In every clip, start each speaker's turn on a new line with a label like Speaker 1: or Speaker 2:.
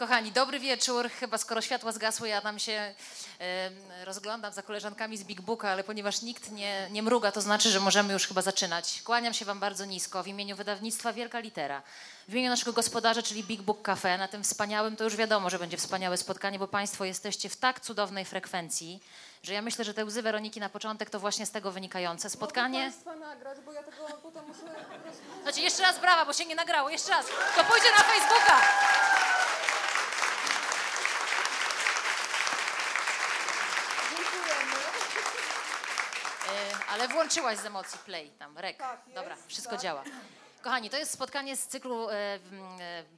Speaker 1: Kochani, dobry wieczór. Chyba skoro światła zgasły, ja tam się rozglądam za koleżankami z Big Booka, ale ponieważ nikt nie, nie mruga, to znaczy, że możemy już chyba zaczynać. Kłaniam się Wam bardzo nisko w imieniu wydawnictwa Wielka Litera. W imieniu naszego gospodarza, czyli Big Book Cafe, na tym wspaniałym, to już wiadomo, że będzie wspaniałe spotkanie, bo Państwo jesteście w tak cudownej frekwencji, że ja myślę, że te łzy Weroniki na początek to właśnie z tego wynikające. Spotkanie...
Speaker 2: Mogę Państwa nagrać, bo ja tego potem muszę...
Speaker 1: Znaczy jeszcze raz brawa, bo się nie nagrało, jeszcze raz. To pójdzie na Facebooka. Ale włączyłaś z emocji play, tam, rek.
Speaker 2: Tak jest,
Speaker 1: Dobra, wszystko
Speaker 2: tak.
Speaker 1: działa. Kochani, to jest spotkanie z cyklu e, e,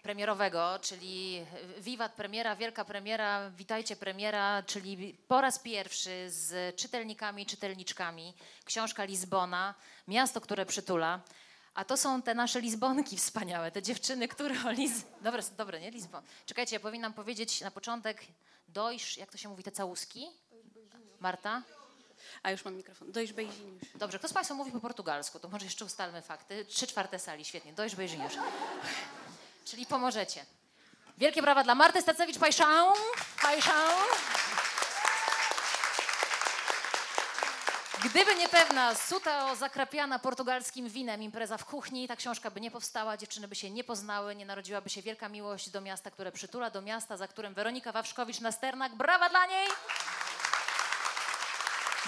Speaker 1: premierowego, czyli Wiwat premiera, wielka premiera, witajcie premiera, czyli po raz pierwszy z czytelnikami, czytelniczkami, książka Lizbona, miasto, które przytula. A to są te nasze Lizbonki wspaniałe, te dziewczyny, które o Liz... Dobre, dobre, nie? Lizbon. Czekajcie, ja powinnam powiedzieć na początek dojść, jak to się mówi, te całuski? Marta?
Speaker 3: A już mam mikrofon. Dojść Bejziniusz.
Speaker 1: Dobrze, kto z Państwa mówi po portugalsku? To może jeszcze ustalmy fakty. Trzy czwarte sali, świetnie. Dojść już. Czyli pomożecie. Wielkie brawa dla Marty Stacewicz-Pajszą. Pajszą. Gdyby nie pewna suta zakrapiana portugalskim winem impreza w kuchni, ta książka by nie powstała, dziewczyny by się nie poznały, nie narodziłaby się wielka miłość do miasta, które przytula, do miasta, za którym Weronika Wawrzkowicz-Nasternak. Brawa dla niej!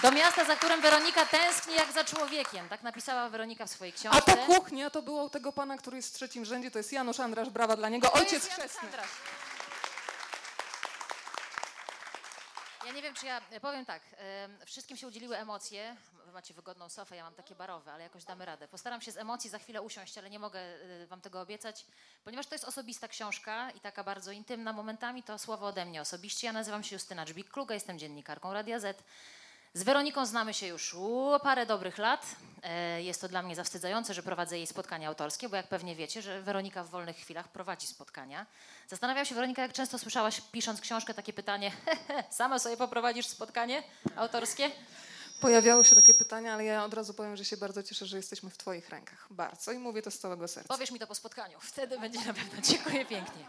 Speaker 1: Do miasta, za którym Weronika tęskni jak za człowiekiem. Tak napisała Weronika w swojej
Speaker 2: A
Speaker 1: książce.
Speaker 2: ta kuchnia to było u tego pana, który jest w trzecim rzędzie, to jest Janusz Andrasz, brawa dla niego,
Speaker 1: To
Speaker 2: ojciec chrzestny.
Speaker 1: Ja nie wiem, czy ja powiem tak. Wszystkim się udzieliły emocje. Wy macie wygodną sofę, ja mam takie barowe, ale jakoś damy radę. Postaram się z emocji za chwilę usiąść, ale nie mogę y, Wam tego obiecać, ponieważ to jest osobista książka i taka bardzo intymna. Momentami to słowo ode mnie osobiście. Ja nazywam się Justyna Dżbik-Kluga, jestem dziennikarką Radia Z. Z Weroniką znamy się już parę dobrych lat. E, Jest to dla mnie zawstydzające, że prowadzę jej spotkania autorskie, bo jak pewnie wiecie, że Weronika w wolnych chwilach prowadzi spotkania. Zastanawiam się, Weronika, jak często słyszałaś, pisząc książkę, takie pytanie, sama sobie poprowadzisz spotkanie autorskie?
Speaker 2: Pojawiały się takie pytania, ale ja od razu powiem, że się bardzo cieszę, że jesteśmy w Twoich rękach. Bardzo i mówię to z całego serca.
Speaker 1: Powiesz mi to po spotkaniu, wtedy będzie na pewno. Dziękuję pięknie.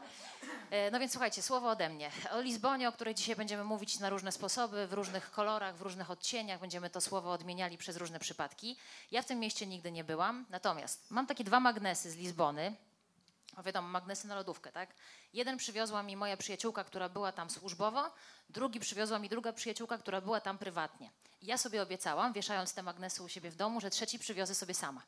Speaker 1: E, No więc słuchajcie, słowo ode mnie. O Lizbonie, o której dzisiaj będziemy mówić na różne sposoby, w różnych kolorach, w różnych odcieniach. Będziemy to słowo odmieniali przez różne przypadki. Ja w tym mieście nigdy nie byłam, natomiast mam takie dwa magnesy z Lizbony. O wiadomo, magnesy na lodówkę, tak? Jeden przywiozła mi moja przyjaciółka, która była tam służbowo, drugi przywiozła mi druga przyjaciółka, która była tam prywatnie. I ja sobie obiecałam, wieszając te magnesy u siebie w domu, że trzeci przywiozę sobie sama.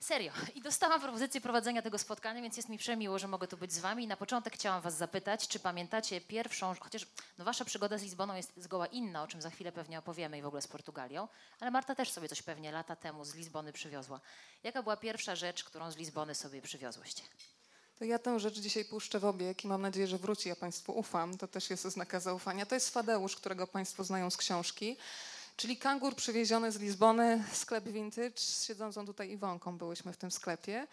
Speaker 1: Serio. I dostałam propozycję prowadzenia tego spotkania, więc jest mi przemiło, że mogę tu być z wami. Na początek chciałam was zapytać, czy pamiętacie pierwszą, chociaż no wasza przygoda z Lizboną jest zgoła inna, o czym za chwilę pewnie opowiemy i w ogóle z Portugalią, ale Marta też sobie coś pewnie lata temu z Lizbony przywiozła. Jaka była pierwsza rzecz, którą z Lizbony sobie przywiozłyście?
Speaker 2: To ja tę rzecz dzisiaj puszczę w obieg i mam nadzieję, że wróci. Ja Państwu ufam. To też jest oznaka zaufania. To jest Fadeusz, którego Państwo znają z książki. Czyli kangur przywieziony z Lizbony, sklep vintage. Z siedzącą tutaj Iwonką byłyśmy w tym sklepie.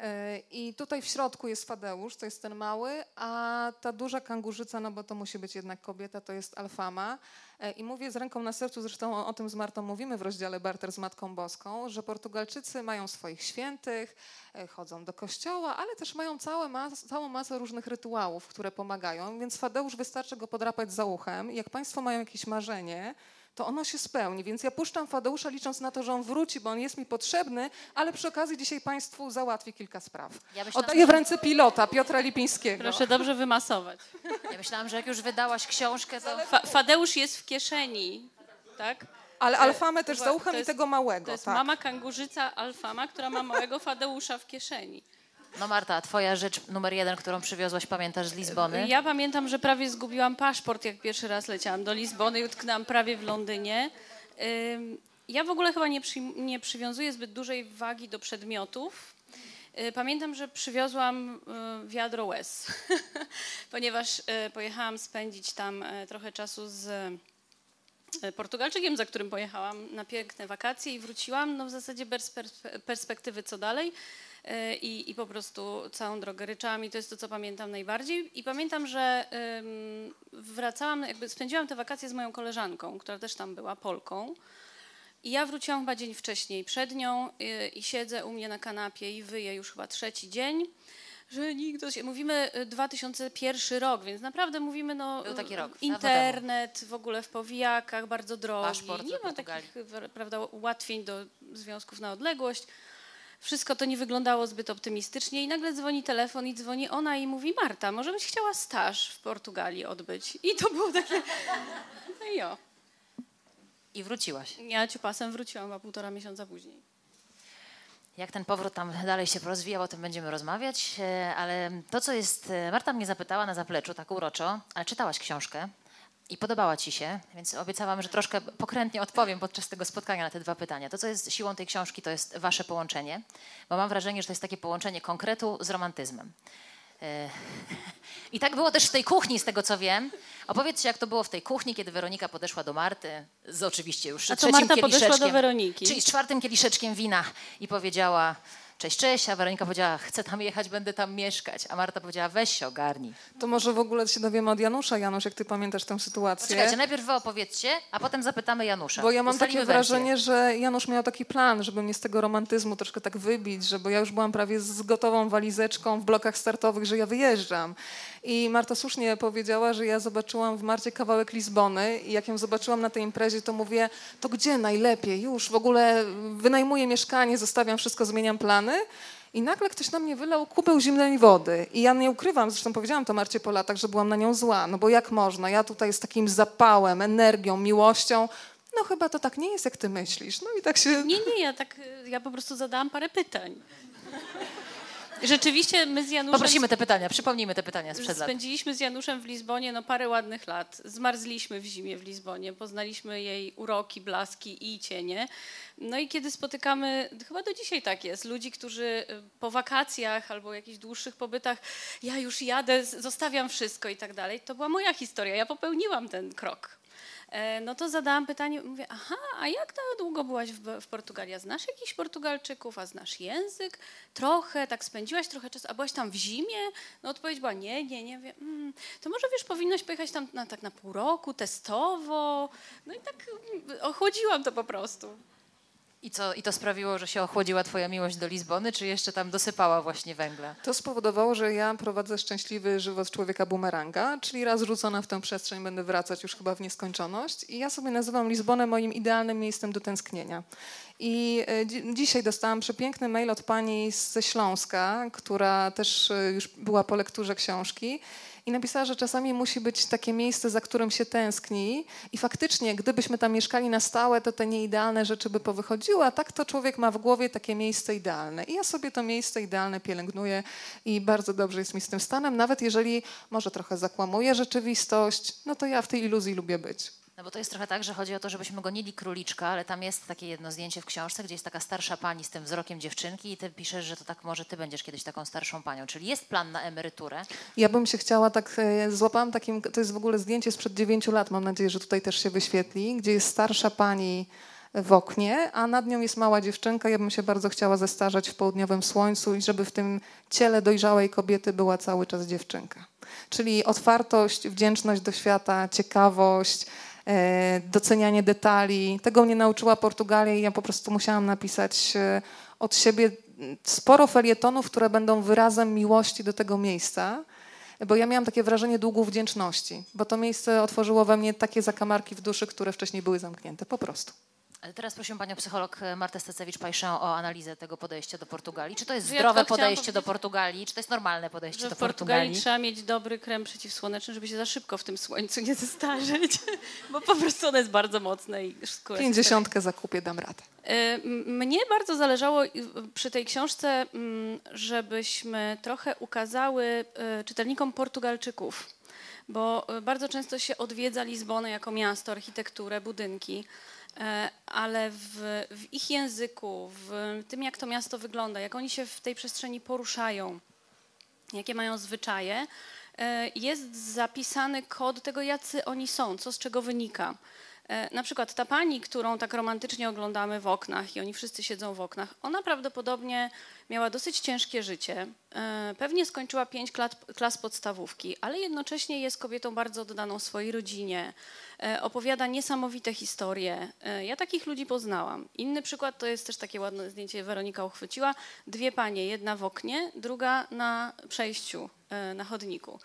Speaker 2: E, I tutaj w środku jest Fadeusz, to jest ten mały, a ta duża kangurzyca, no bo to musi być jednak kobieta, to jest Alfama. E, I mówię z ręką na sercu, zresztą o, tym z Martą mówimy w rozdziale Barter z Matką Boską, że Portugalczycy mają swoich świętych, e, chodzą do kościoła, ale też mają całe mas, całą masę różnych rytuałów, które pomagają, więc Fadeusz wystarczy go podrapać za uchem. Jak Państwo mają jakieś marzenie, to ono się spełni. Więc ja puszczam Fadeusza licząc na to, że on wróci, bo on jest mi potrzebny, ale przy okazji dzisiaj Państwu załatwi kilka spraw.
Speaker 1: Ja myślałam,
Speaker 2: Oddaję w ręce pilota Piotra Lipińskiego.
Speaker 3: Proszę dobrze wymasować.
Speaker 1: Ja myślałam, że jak już wydałaś książkę, to...
Speaker 3: Fa Fadeusz jest w kieszeni, tak?
Speaker 2: Ale Alfamę też za uchem i tego małego.
Speaker 3: To jest
Speaker 2: tak.
Speaker 3: mama kangurzyca Alfama, która ma małego Fadeusza w kieszeni.
Speaker 1: No Marta, twoja rzecz numer jeden, którą przywiozłaś, pamiętasz z Lizbony?
Speaker 3: Ja pamiętam, że prawie zgubiłam paszport, jak pierwszy raz leciałam do Lizbony i utknęłam prawie w Londynie. Ja w ogóle chyba nie, przy, nie przywiązuję zbyt dużej wagi do przedmiotów. Y, Pamiętam, że przywiozłam y, wiadro łez, ponieważ y, pojechałam spędzić tam y, trochę czasu z y, Portugalczykiem, za którym pojechałam na piękne wakacje i wróciłam, no w zasadzie bez perspe- perspektywy co dalej i, i po prostu całą drogę ryczałam i to jest to, co pamiętam najbardziej. I pamiętam, że wracałam, jakby spędziłam te wakacje z moją koleżanką, która też tam była, Polką. I ja wróciłam chyba dzień wcześniej przed nią y, i siedzę u mnie na kanapie i wyję już chyba trzeci dzień. że nikt do się... Mówimy y, 2001 rok, więc naprawdę mówimy no...
Speaker 1: Był taki
Speaker 3: y,
Speaker 1: rok,
Speaker 3: Internet, w ogóle w powijakach, bardzo drogi.
Speaker 1: Paszport
Speaker 3: nie ma takich y, prawda, ułatwień do związków na odległość. Wszystko to nie wyglądało zbyt optymistycznie i nagle dzwoni telefon i dzwoni ona i mówi Marta, może byś chciała staż w Portugalii odbyć? I to było takie... No i o.
Speaker 1: I wróciłaś.
Speaker 3: Ja ciupasem wróciłam, a półtora miesiąca później.
Speaker 1: Jak ten powrót tam dalej się rozwijał, o tym będziemy rozmawiać, e, ale to, co jest, e, Marta mnie zapytała na zapleczu, tak uroczo, ale czytałaś książkę i podobała ci się, więc obiecałam, że troszkę pokrętnie odpowiem podczas tego spotkania na te dwa pytania. To, co jest siłą tej książki, to jest wasze połączenie, bo mam wrażenie, że to jest takie połączenie konkretu z romantyzmem. E, I tak było też w tej kuchni, z tego co wiem. Opowiedzcie, jak to było w tej kuchni, kiedy Weronika podeszła do Marty, z oczywiście już
Speaker 3: A to
Speaker 1: trzecim
Speaker 3: Marta podeszła
Speaker 1: kieliszeczkiem,
Speaker 3: do Weroniki.
Speaker 1: Czyli z czwartym kieliszeczkiem wina i powiedziała cześć, cześć, a Weronika powiedziała chcę tam jechać, będę tam mieszkać, a Marta powiedziała weź się ogarnij.
Speaker 2: To może w ogóle się dowiemy od Janusza. Janusz, jak ty pamiętasz tę sytuację?
Speaker 1: Poczekajcie, najpierw wy opowiedzcie, a potem zapytamy Janusza.
Speaker 2: Bo ja mam
Speaker 1: Ustalimy
Speaker 2: takie
Speaker 1: wersję.
Speaker 2: wrażenie, że Janusz miał taki plan, żeby mnie z tego romantyzmu troszkę tak wybić, że bo ja już byłam prawie z gotową walizeczką w blokach startowych, że ja wyjeżdżam. I Marta słusznie powiedziała, że ja zobaczyłam w Marcie kawałek Lizbony i jak ją zobaczyłam na tej imprezie, to mówię, to gdzie najlepiej? Już w ogóle wynajmuję mieszkanie, zostawiam wszystko, zmieniam plany. I nagle ktoś na mnie wylał kubeł zimnej wody. I ja nie ukrywam, zresztą powiedziałam to Marcie po latach, że byłam na nią zła. No bo jak można? Ja tutaj z takim zapałem, energią, miłością. No chyba to tak nie jest, jak ty myślisz. No i tak się...
Speaker 3: Nie, nie, ja tak, ja po prostu zadałam parę pytań. Rzeczywiście my z Januszem
Speaker 1: Poprosimy te pytania, przypomnijmy te pytania sprzed lat.
Speaker 3: spędziliśmy z Januszem w Lizbonie no parę ładnych lat. Zmarzliśmy w zimie w Lizbonie, poznaliśmy jej uroki, blaski i cienie. No i kiedy spotykamy, chyba do dzisiaj tak jest, ludzi, którzy y, po wakacjach albo jakichś dłuższych pobytach, ja już jadę, zostawiam wszystko i tak dalej, to była moja historia, ja popełniłam ten krok. E, No to zadałam pytanie, mówię, aha, a jak na długo byłaś w, w Portugalii? A znasz jakichś Portugalczyków, a znasz język? Trochę, tak spędziłaś trochę czasu, a byłaś tam w zimie? No odpowiedź była nie, nie, nie. Mówię, mm, to może wiesz, powinnaś pojechać tam na, tak na pół roku, testowo. No i tak mm, ochłodziłam to po prostu.
Speaker 1: I, co, I to sprawiło, że się ochłodziła twoja miłość do Lizbony, czy jeszcze tam dosypała właśnie węgla?
Speaker 2: To spowodowało, że ja prowadzę szczęśliwy żywot człowieka bumeranga, czyli raz rzucona w tę przestrzeń będę wracać już chyba w nieskończoność. I ja sobie nazywam Lizbonę moim idealnym miejscem do tęsknienia. I e, dzi- dzisiaj dostałam przepiękny mail od pani ze Śląska, która też e, już była po lekturze książki. I napisała, że czasami musi być takie miejsce, za którym się tęskni. I faktycznie, gdybyśmy tam mieszkali na stałe, to te nieidealne rzeczy by powychodziły, a tak to człowiek ma w głowie takie miejsce idealne. I ja sobie to miejsce idealne pielęgnuję i bardzo dobrze jest mi z tym stanem, nawet jeżeli może trochę zakłamuję rzeczywistość, no to ja w tej iluzji lubię być.
Speaker 1: No bo to jest trochę tak, że chodzi o to, żebyśmy gonili króliczka, ale tam jest takie jedno zdjęcie w książce, gdzie jest taka starsza pani z tym wzrokiem dziewczynki i ty piszesz, że to tak może ty będziesz kiedyś taką starszą panią. Czyli jest plan na emeryturę.
Speaker 2: Ja bym się chciała tak, e, złapałam takim, to jest w ogóle zdjęcie sprzed dziewięciu lat, mam nadzieję, że tutaj też się wyświetli, gdzie jest starsza pani w oknie, a nad nią jest mała dziewczynka. Ja bym się bardzo chciała zestarzać w południowym słońcu i żeby w tym ciele dojrzałej kobiety była cały czas dziewczynka. Czyli otwartość, wdzięczność do świata, ciekawość, docenianie detali. Tego mnie nauczyła Portugalia i ja po prostu musiałam napisać e, od siebie sporo felietonów, które będą wyrazem miłości do tego miejsca bo ja miałam takie wrażenie długu wdzięczności, bo to miejsce otworzyło we mnie takie zakamarki w duszy, które wcześniej były zamknięte, po prostu.
Speaker 1: Ale teraz prosiłam panią psycholog e, Martę Stecewicz-Pajszę o analizę tego podejścia do Portugalii. Czy to jest
Speaker 3: Ja
Speaker 1: zdrowe
Speaker 3: chciałam
Speaker 1: podejście do Portugalii? Czy to jest normalne podejście
Speaker 3: Że
Speaker 1: do
Speaker 3: w Portugalii
Speaker 1: Portugalii?
Speaker 3: trzeba mieć dobry krem przeciwsłoneczny, żeby się za szybko w tym słońcu nie zestarzeć, bo po prostu ono jest bardzo mocne i skóra
Speaker 2: Pięćdziesiątkę zakupię, dam radę.
Speaker 3: M- Mnie bardzo zależało przy tej książce, żebyśmy trochę ukazały y, czytelnikom Portugalczyków, bo bardzo często się odwiedza Lizbonę jako miasto, architekturę, budynki, e, ale w, w ich języku, w tym jak to miasto wygląda, jak oni się w tej przestrzeni poruszają, jakie mają zwyczaje, e, jest zapisany kod tego, jacy oni są, co z czego wynika. E, na przykład ta pani, którą tak romantycznie oglądamy w oknach i oni wszyscy siedzą w oknach, ona prawdopodobnie miała dosyć ciężkie życie. E, pewnie skończyła pięć klas podstawówki, ale jednocześnie jest kobietą bardzo oddaną swojej rodzinie. E, opowiada niesamowite historie. Ja takich ludzi poznałam. Inny przykład to jest też takie ładne zdjęcie, Weronika uchwyciła. Dwie panie, jedna w oknie, druga na przejściu, na chodniku.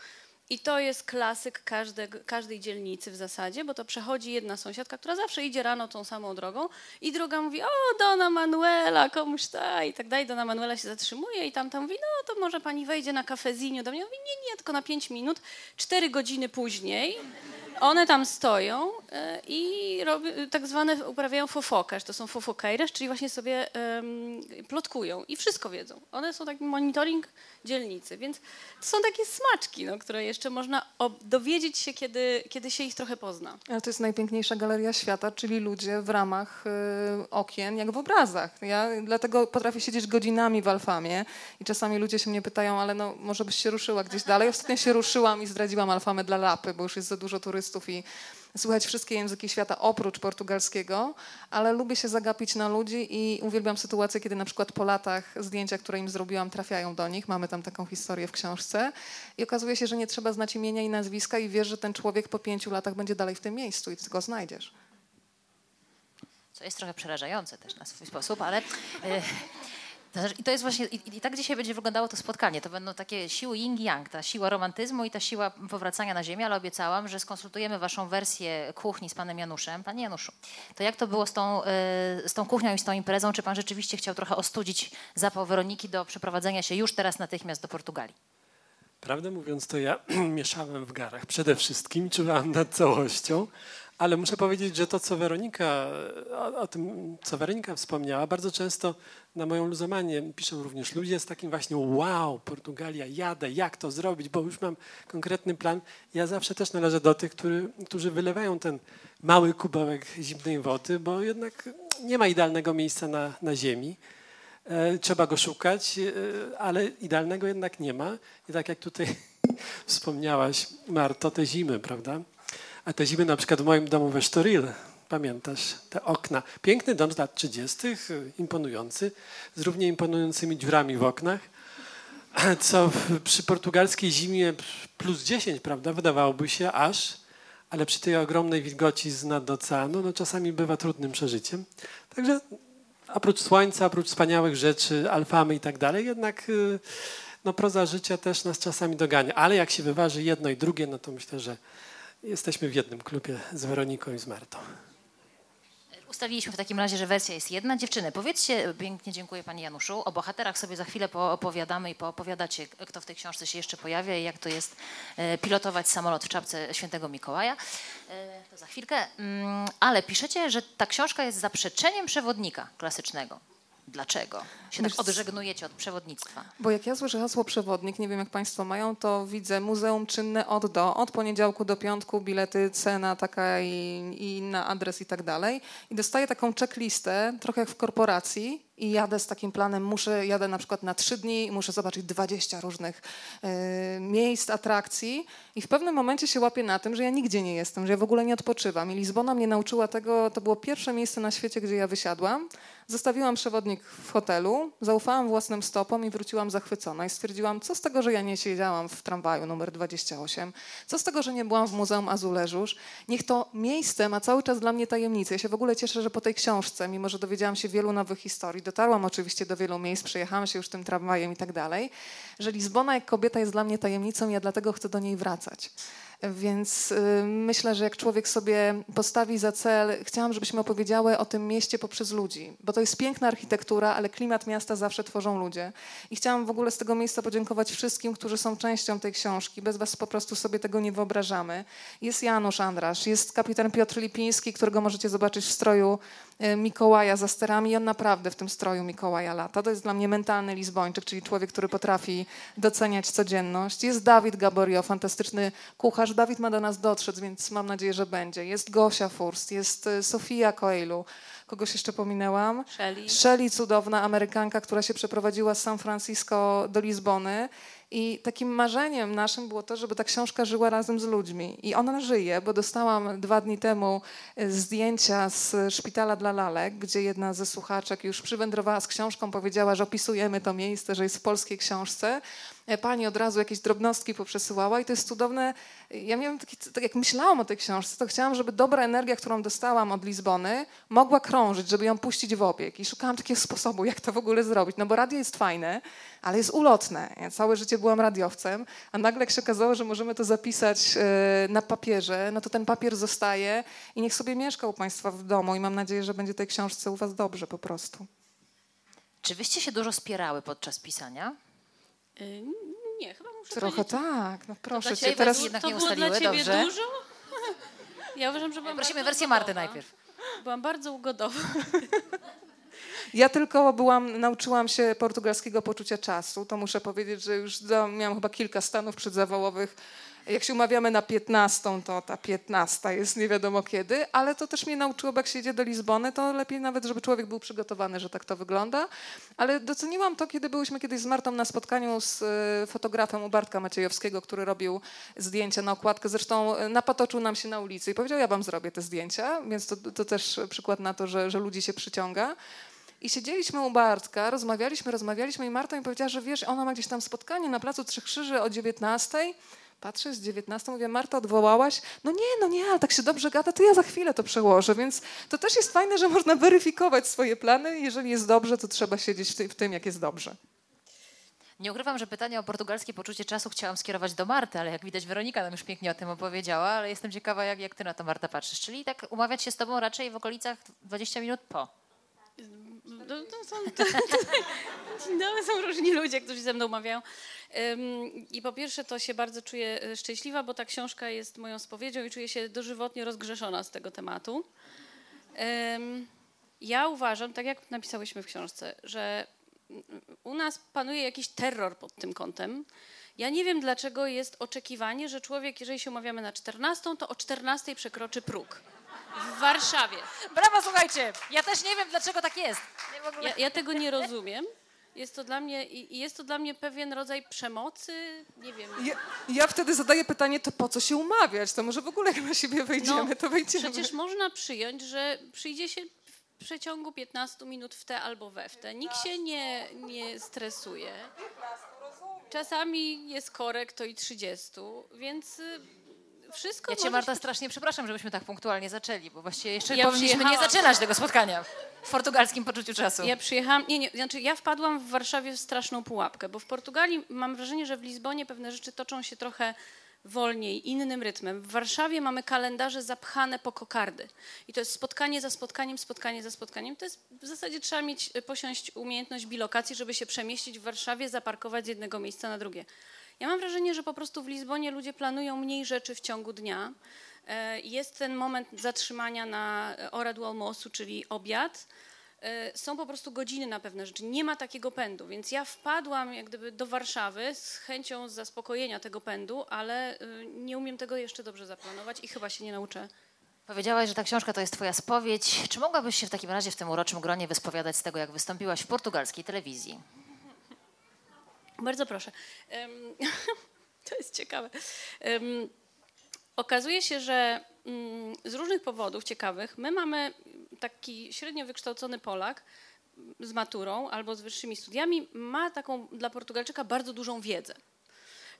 Speaker 3: I to jest klasyk każdego, każdej dzielnicy w zasadzie, bo to przechodzi jedna sąsiadka, która zawsze idzie rano tą samą drogą i druga mówi, o, Dona Manuela, komuś ta i tak dalej. Dona Manuela się zatrzymuje i tam tam mówi, no to może pani wejdzie na kafeziniu do mnie. Mówi, nie, nie, tylko na pięć minut. Cztery godziny później one tam stoją e, i robi, tak zwane uprawiają fofokaż, to są fofokejresz, czyli właśnie sobie um, plotkują i wszystko wiedzą. One są taki monitoring dzielnicy, więc to są takie smaczki, no, które jeszcze można dowiedzieć się, kiedy, kiedy się ich trochę pozna.
Speaker 2: Ale to jest najpiękniejsza galeria świata, czyli ludzie w ramach y, okien, jak w obrazach. Ja dlatego potrafię siedzieć godzinami w Alfamie i czasami ludzie się mnie pytają, ale no, może byś się ruszyła gdzieś dalej. Ostatnio się ruszyłam i zdradziłam Alfamę dla Lapy, bo już jest za dużo turystów i słuchać wszystkie języki świata oprócz portugalskiego, ale lubię się zagapić na ludzi i uwielbiam sytuację, kiedy na przykład po latach zdjęcia, które im zrobiłam, trafiają do nich. Mamy tam taką historię w książce i okazuje się, że nie trzeba znać imienia i nazwiska i wiesz, że ten człowiek po pięciu latach będzie dalej w tym miejscu i ty go znajdziesz.
Speaker 1: Co jest trochę przerażające też na swój sposób, ale... Y I to jest właśnie, i, i, tak dzisiaj będzie wyglądało to spotkanie. To będą takie siły yin yang, ta siła romantyzmu i ta siła powracania na ziemię, ale obiecałam, że skonsultujemy waszą wersję kuchni z panem Januszem. Panie Januszu, to jak to było z tą, y, z tą kuchnią i z tą imprezą? Czy pan rzeczywiście chciał trochę ostudzić zapał Weroniki do przeprowadzenia się już teraz natychmiast do Portugalii?
Speaker 4: Prawdę mówiąc, to ja mieszałem w garach przede wszystkim, czuwałem nad całością, ale muszę powiedzieć, że to, co Weronika, o, tym, co Weronika wspomniała, bardzo często na moją luzomanię piszą również ludzie z takim właśnie wow, Portugalia, jadę, jak to zrobić, bo już mam konkretny plan. Ja zawsze też należę do tych, który, którzy wylewają ten mały kubełek zimnej wody, bo jednak nie ma idealnego miejsca na, na ziemi. E, trzeba go szukać, e, ale idealnego jednak nie ma. I tak jak tutaj wspomniałaś, Marto, te zimy, prawda? A te zimy na przykład w moim domu we Sztoril, pamiętasz, te okna. Piękny dom z lat 30., imponujący, z równie imponującymi dziurami w oknach, co przy portugalskiej zimie plus 10, prawda, wydawałoby się aż, ale przy tej ogromnej wilgoci z nad oceanu, no czasami bywa trudnym przeżyciem. Także oprócz słońca, oprócz wspaniałych rzeczy, alfamy i tak dalej, jednak y, no, proza życia też nas czasami dogania. Ale jak się wyważy jedno i drugie, no to myślę, że Jesteśmy w jednym klubie z Weroniką i z Martą.
Speaker 1: Ustaliliśmy w takim razie, że wersja jest jedna. Dziewczyny, powiedzcie, pięknie dziękuję Pani Januszu, o bohaterach sobie za chwilę poopowiadamy i poopowiadacie, kto w tej książce się jeszcze pojawia i jak to jest e, pilotować samolot w czapce świętego Mikołaja. E, to za chwilkę. Mm, ale piszecie, że ta książka jest zaprzeczeniem przewodnika klasycznego. Dlaczego? Się tak odżegnujecie od przewodnictwa?
Speaker 2: Bo jak ja słyszę hasło przewodnik, nie wiem jak Państwo mają, to widzę muzeum czynne od do, od poniedziałku do piątku, bilety, cena taka i, i inna, adres i tak dalej. I dostaję taką checklistę, trochę jak w korporacji, i jadę z takim planem, muszę, jadę na przykład na trzy dni i muszę zobaczyć 20 różnych y, miejsc, atrakcji. I w pewnym momencie się łapię na tym, że ja nigdzie nie jestem, że ja w ogóle nie odpoczywam. I Lizbona mnie nauczyła tego, to było pierwsze miejsce na świecie, gdzie ja wysiadłam, zostawiłam przewodnik w hotelu, zaufałam własnym stopom i wróciłam zachwycona i stwierdziłam, co z tego, że ja nie siedziałam w tramwaju numer 28, co z tego, że nie byłam w Muzeum Azuleżusz, niech to miejsce ma cały czas dla mnie tajemnicę. Ja się w ogóle cieszę, że po tej książce, mimo że dowiedziałam się wielu nowych historii, dotarłam oczywiście do wielu miejsc, przejechałam się już tym tramwajem i tak dalej, że Lizbona jak kobieta jest dla mnie tajemnicą ja dlatego chcę do niej wracać. Więc y, myślę, że jak człowiek sobie postawi za cel, chciałam, żebyśmy opowiedziały o tym mieście poprzez ludzi, bo to jest piękna architektura, ale klimat miasta zawsze tworzą ludzie. I chciałam w ogóle z tego miejsca podziękować wszystkim, którzy są częścią tej książki. Bez was po prostu sobie tego nie wyobrażamy. Jest Janusz Andrasz, jest kapitan Piotr Lipiński, którego możecie zobaczyć w stroju Mikołaja za sterami i on naprawdę w tym stroju Mikołaja lata. To jest dla mnie mentalny Lizbończyk, czyli człowiek, który potrafi doceniać codzienność. Jest Dawid Gaborio, fantastyczny kucharz, Dawid ma do nas dotrzeć, więc mam nadzieję, że będzie. Jest Gosia Furst, jest y, Sofia Coelho. Kogoś jeszcze pominęłam?
Speaker 3: Shelley.
Speaker 2: Shelley, cudowna Amerykanka, która się przeprowadziła z San Francisco do Lizbony I takim marzeniem naszym było to, żeby ta książka żyła razem z ludźmi. I ona żyje, bo dostałam dwa dni temu e, zdjęcia z szpitala dla lalek, gdzie jedna ze słuchaczek już przywędrowała z książką, powiedziała, że opisujemy to miejsce, że jest w polskiej książce. E, Pani od razu jakieś drobnostki poprzesyłała i to jest cudowne. Ja miałam taki, tak jak myślałam o tej książce, to chciałam, żeby dobra energia, którą dostałam od Lizbony, mogła krążyć, żeby ją puścić w obieg. I szukałam takiego sposobu, jak to w ogóle zrobić. No bo radio jest fajne, ale jest ulotne. Ja całe życie byłam radiowcem, a nagle jak się okazało, że możemy to zapisać e, na papierze, no to ten papier zostaje i niech sobie mieszka u Państwa w domu i mam nadzieję, że będzie tej książce u Was dobrze po prostu.
Speaker 1: Czy wyście się dużo spierały podczas pisania?
Speaker 3: Y, Nie, chyba muszę
Speaker 2: Trochę tak, no proszę Cię. Teraz
Speaker 1: to jednak
Speaker 3: to
Speaker 1: nie
Speaker 3: było
Speaker 1: ustaliły,
Speaker 3: dla ciebie
Speaker 1: dobrze.
Speaker 3: dużo? Ja uważam, że byłam
Speaker 1: Prosimy wersję Marty
Speaker 3: ugodowa.
Speaker 1: najpierw.
Speaker 3: Byłam bardzo ugodowa.
Speaker 2: Ja tylko byłam, nauczyłam się portugalskiego poczucia czasu. To muszę powiedzieć, że już miałam chyba kilka stanów przedzawałowych. Jak się umawiamy na 15, to ta 15 jest nie wiadomo kiedy, ale to też mnie nauczyło, jak się jedzie do Lizbony, to lepiej nawet, żeby człowiek był przygotowany, że tak to wygląda. Ale doceniłam to, kiedy byłyśmy kiedyś z Martą na spotkaniu z e, fotografem u Bartka Maciejowskiego, który robił zdjęcia na okładkę. Zresztą e, napatoczył nam się na ulicy i powiedział, ja wam zrobię te zdjęcia, więc to, to też przykład na to, że, że ludzi się przyciąga. I siedzieliśmy u Bartka, rozmawialiśmy, rozmawialiśmy i Marta mi powiedziała, że wiesz, ona ma gdzieś tam spotkanie na Placu Trzech Krzyży o 19. Patrzę, z 19, mówię, Marta, odwołałaś? No nie, no nie, ale tak się dobrze gada, to ja za chwilę to przełożę, więc to też jest fajne, że można weryfikować swoje plany. Jeżeli jest dobrze, to trzeba siedzieć w tym, jak jest dobrze.
Speaker 1: Nie ukrywam, że pytanie o portugalskie poczucie czasu chciałam skierować do Marty, ale jak widać Weronika nam już pięknie o tym opowiedziała, ale jestem ciekawa, jak, jak ty na to Marta patrzysz. Czyli tak umawiać się z tobą raczej w okolicach 20 minut po.
Speaker 3: No, to są, to, no, są różni ludzie, którzy ze mną umawiają. Ym, I po pierwsze to się bardzo czuję e, szczęśliwa, bo ta książka jest moją spowiedzią i czuję się dożywotnie rozgrzeszona z tego tematu. Ja uważam, tak jak napisałyśmy w książce, że mm, u nas panuje jakiś terror pod tym kątem. Ja nie wiem, dlaczego jest oczekiwanie, że człowiek, jeżeli się umawiamy na 14, to o 14 przekroczy próg. W Warszawie.
Speaker 1: Brawo, słuchajcie! Ja też nie wiem, dlaczego tak jest.
Speaker 3: Ja, ja tego nie rozumiem. Jest to dla mnie, jest to dla mnie pewien rodzaj przemocy, nie wiem.
Speaker 2: Ja, ja wtedy zadaję pytanie, to po co się umawiać? To może w ogóle jak na siebie wejdziemy,
Speaker 3: No,
Speaker 2: to wejdziemy.
Speaker 3: Przecież można przyjąć, że przyjdzie się w przeciągu 15 minut w te albo we w te. Nikt się nie, nie stresuje. Czasami jest korek, to i 30, więc y, wszystko
Speaker 1: Ja cię, Marta, strasznie przepraszam, żebyśmy tak punktualnie zaczęli, bo właściwie jeszcze
Speaker 3: Ja
Speaker 1: powinniśmy nie zaczynać tego spotkania w portugalskim poczuciu czasu.
Speaker 3: Ja przyjechałam, nie, nie, znaczy ja wpadłam w Warszawie w straszną pułapkę, bo w Portugalii mam wrażenie, że w Lizbonie pewne rzeczy toczą się trochę wolniej, innym rytmem. W Warszawie mamy kalendarze zapchane po kokardy. I to jest spotkanie za spotkaniem, spotkanie za spotkaniem. To jest w zasadzie trzeba mieć, e, posiąść umiejętność bilokacji, żeby się przemieścić w Warszawie, zaparkować z jednego miejsca na drugie. Ja mam wrażenie, że po prostu w Lizbonie ludzie planują mniej rzeczy w ciągu dnia. E, Jest ten moment zatrzymania na hora do czyli obiad. E, Są po prostu godziny na pewne rzeczy. Nie ma takiego pędu, więc ja wpadłam jak gdyby do Warszawy z chęcią zaspokojenia tego pędu, ale e, nie umiem tego jeszcze dobrze zaplanować i chyba się nie nauczę.
Speaker 1: Powiedziałaś, że ta książka to jest twoja spowiedź. Czy mogłabyś się w takim razie w tym uroczym gronie wyspowiadać z tego, jak wystąpiłaś w portugalskiej telewizji?
Speaker 3: Bardzo proszę. To jest ciekawe. Okazuje się, że mm, z różnych powodów ciekawych my mamy taki średnio wykształcony Polak z maturą albo z wyższymi studiami, ma taką dla Portugalczyka bardzo dużą wiedzę.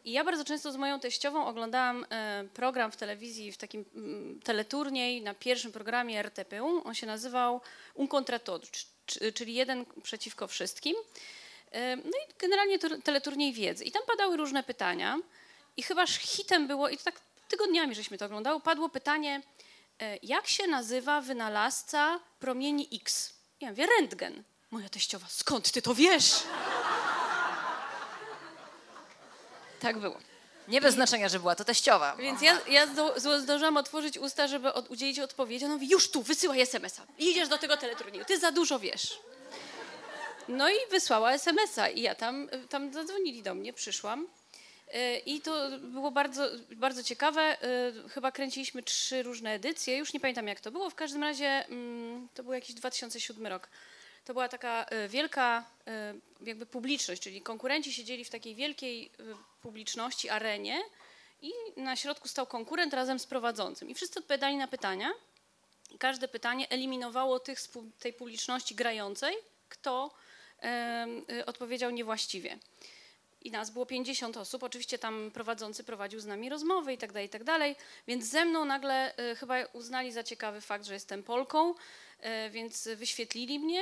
Speaker 3: I ja bardzo często z moją teściową oglądałam e, program w telewizji, w takim mm, teleturniej na pierwszym programie RTP. On się nazywał Un contra todos, czyli jeden przeciwko wszystkim. No i generalnie teleturniej wiedzy. I tam padały różne pytania. I chyba hitem było, i to tak tygodniami żeśmy to oglądały, padło pytanie, e, jak się nazywa wynalazca promieni X? Ja mówię, rentgen. Moja teściowa, skąd ty to wiesz? Tak było.
Speaker 1: Nie bez znaczenia, że była to teściowa.
Speaker 3: Więc ja, ja zdążyłam otworzyć usta, żeby od, udzielić odpowiedzi. Ona mówi, już tu, wysyłaj SMS-a. Idziesz do tego teleturnieju, ty za dużo wiesz. No i wysłała SMS-a i ja tam, tam zadzwonili do mnie, przyszłam. Y, I to było bardzo, bardzo ciekawe. Y, Chyba kręciliśmy trzy różne edycje. Już nie pamiętam, jak to było. W każdym razie mm, to był jakiś 2007 rok. to była taka wielka jakby publiczność, czyli konkurenci siedzieli w takiej wielkiej publiczności, arenie i na środku stał konkurent razem z prowadzącym. I wszyscy odpowiadali na pytania. Każde pytanie eliminowało tych z tej publiczności grającej, kto y, odpowiedział niewłaściwie. I nas było 50 osób. Oczywiście tam prowadzący prowadził z nami rozmowy i tak dalej, i tak dalej. Więc ze mną nagle y, chyba uznali za ciekawy fakt, że jestem Polką, y, więc wyświetlili mnie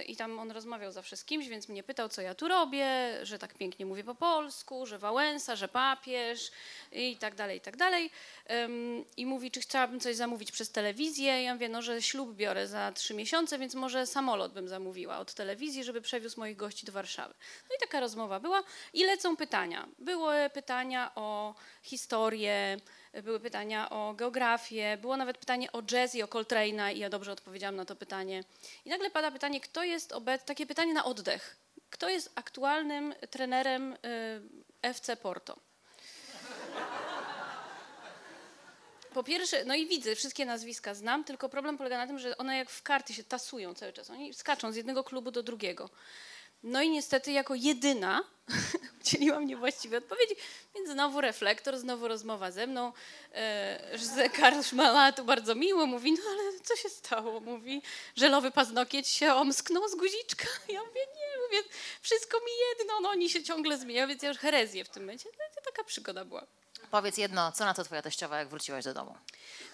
Speaker 3: y, i tam on rozmawiał zawsze z kimś, więc mnie pytał, co ja tu robię, że tak pięknie mówię po polsku, że Wałęsa, że papież i tak dalej, i tak dalej. I mówi, czy chciałabym coś zamówić przez telewizję. Ja mówię, no, że ślub biorę za trzy miesiące, więc może samolot bym zamówiła od telewizji, żeby przewiózł moich gości do Warszawy. No i taka rozmowa była. I lecą pytania. Były pytania o historię, były pytania o geografię, było nawet pytanie o jazz i o Coltrane'a i ja dobrze odpowiedziałam na to pytanie. I nagle pada pytanie, kto jest obecny, takie pytanie na oddech. Kto jest aktualnym trenerem y, FC Porto? Po pierwsze, no i widzę, wszystkie nazwiska znam, tylko problem polega na tym, że one jak w karty się tasują cały czas. Oni skaczą z jednego klubu do drugiego. No i niestety jako jedyna udzieliłam niewłaściwej odpowiedzi, więc znowu reflektor, znowu rozmowa ze mną. E, że Karl Szmala tu bardzo miło mówi, no ale co się stało? Mówi, żelowy paznokieć się omsknął z guziczka. Ja mówię, nie, mówię, wszystko mi jedno, no oni się ciągle zmieniają, więc ja już herezję w tym momencie. No, to taka przygoda była.
Speaker 1: Powiedz jedno, co na to twoja teściowa, jak wróciłaś do domu?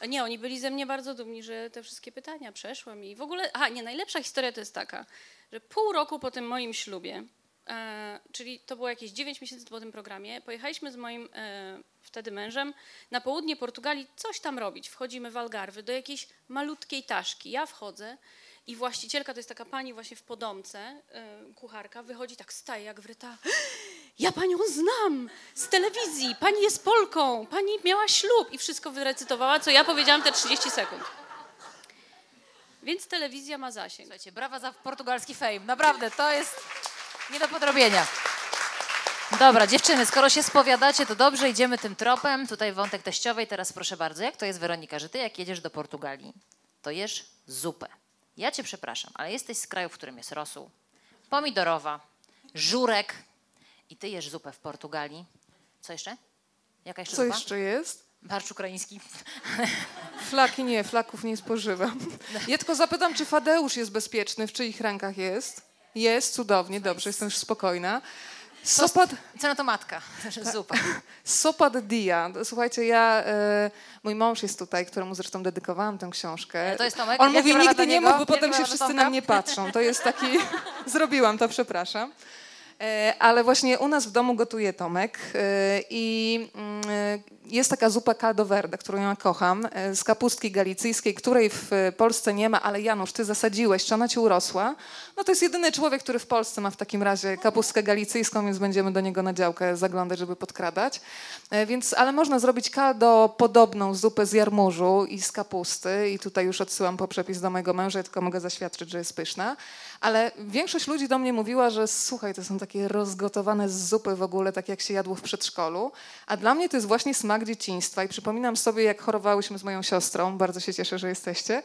Speaker 3: Nie, oni byli ze mnie bardzo dumni, że te wszystkie pytania przeszłam i w ogóle, a nie, najlepsza historia to jest taka, że pół roku po tym moim ślubie, e, czyli to było jakieś 9 miesięcy po tym programie, pojechaliśmy z moim e, wtedy mężem na południe Portugalii coś tam robić. Wchodzimy w Algarwy do jakiejś malutkiej taszki. Ja wchodzę i właścicielka, to jest taka pani właśnie w podomce, e, kucharka, wychodzi tak, staje jak wryta. Ja panią znam z telewizji, pani jest Polką, pani miała ślub i wszystko wyrecytowała, co ja powiedziałam te 30 sekund. Więc telewizja ma zasięg.
Speaker 1: Słuchajcie, brawa za portugalski fame. Naprawdę, to jest nie do podrobienia. Dobra, dziewczyny, skoro się spowiadacie, to dobrze, idziemy tym tropem. Tutaj wątek teściowej, teraz proszę bardzo. Jak to jest, Weronika, że ty jak jedziesz do Portugalii, to jesz zupę. Ja cię przepraszam, ale jesteś z kraju, w którym jest rosół, pomidorowa, żurek i ty jesz zupę w Portugalii. Co jeszcze? Jaka jeszcze
Speaker 2: Co
Speaker 1: zupa?
Speaker 2: jeszcze jest?
Speaker 1: Barszcz ukraiński.
Speaker 2: Flaki nie, flaków nie spożywam. Ja tylko zapytam, czy Fadeusz jest bezpieczny, w czyich rękach jest? Jest, cudownie, dobrze, jestem już spokojna. Sopat,
Speaker 1: Co na to matka? Zupa.
Speaker 2: Sopa de Dia. Słuchajcie, ja, e, mój mąż jest tutaj, któremu zresztą dedykowałam tę książkę.
Speaker 1: E, to jest Tomek?
Speaker 2: On
Speaker 1: Wielkie
Speaker 2: mówi, nigdy nie mów, bo potem się wszyscy na mnie patrzą. To jest taki, zrobiłam to, przepraszam. E, Ale właśnie u nas w domu gotuje Tomek e, i mm, jest taka zupa caldo verde, którą ja kocham, e, z kapustki galicyjskiej, której w Polsce nie ma, ale Janusz, ty zasadziłeś, czy ona ci urosła? No to jest jedyny człowiek, który w Polsce ma w takim razie kapustkę galicyjską, więc będziemy do niego na działkę zaglądać, żeby podkradać. E, Więc, ale można zrobić caldo podobną zupę z jarmużu i z kapusty i tutaj już odsyłam po przepis do mojego męża, ja tylko mogę zaświadczyć, że jest pyszna. Ale większość ludzi do mnie mówiła, że słuchaj, to są takie rozgotowane zupy w ogóle, tak jak się jadło w przedszkolu. A dla mnie to jest właśnie smak dzieciństwa. I przypominam sobie, jak chorowałyśmy z moją siostrą, bardzo się cieszę, że jesteście,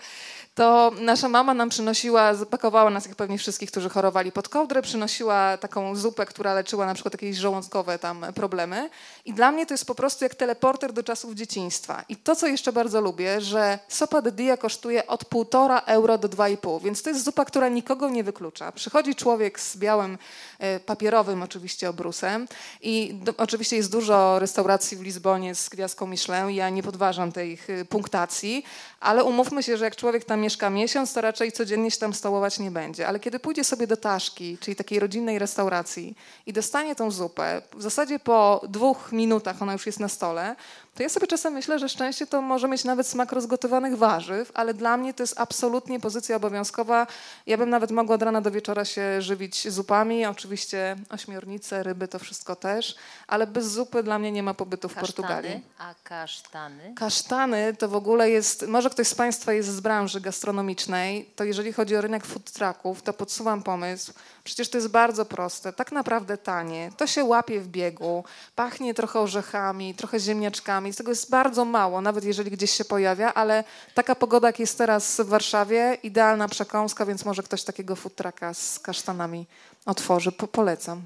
Speaker 2: to nasza mama nam przynosiła, zapakowała nas, jak pewnie wszystkich, którzy chorowali pod kołdrę, przynosiła taką zupę, która leczyła na przykład jakieś żołądkowe tam problemy. I dla mnie to jest po prostu jak teleporter do czasów dzieciństwa. I to, co jeszcze bardzo lubię, że sopa de dia kosztuje od 1,5 euro do 2,5, więc to jest zupa, która nikogo nie wyklucza. Przychodzi człowiek z białym, e, papierowym oczywiście obrusem i do, oczywiście jest dużo restauracji w Lizbonie z gwiazdką Michelin, ja nie podważam tej ich e, punktacji, ale umówmy się, że jak człowiek tam mieszka miesiąc, to raczej codziennie się tam stołować nie będzie. Ale kiedy pójdzie sobie do Taszki, czyli takiej rodzinnej restauracji i dostanie tą zupę, w zasadzie po dwóch minutach ona już jest na stole, to ja sobie czasem myślę, że szczęście to może mieć nawet smak rozgotowanych warzyw, ale dla mnie to jest absolutnie pozycja obowiązkowa. Ja bym nawet mogła od rana do wieczora się żywić zupami, oczywiście ośmiornice, ryby, to wszystko też, ale bez zupy dla mnie nie ma pobytu w Portugalii.
Speaker 1: A kasztany?
Speaker 2: Kasztany to w ogóle jest, może ktoś z Państwa jest z branży gastronomicznej, to jeżeli chodzi o rynek food trucków, to podsuwam pomysł. Przecież to jest bardzo proste, tak naprawdę tanie. To się łapie w biegu, pachnie trochę orzechami, trochę ziemniaczkami. Kasztanami. Tego jest bardzo mało, nawet jeżeli gdzieś się pojawia, ale taka pogoda, jak jest teraz w Warszawie, idealna przekąska, więc może ktoś takiego food trucka z kasztanami otworzy. Po, polecam.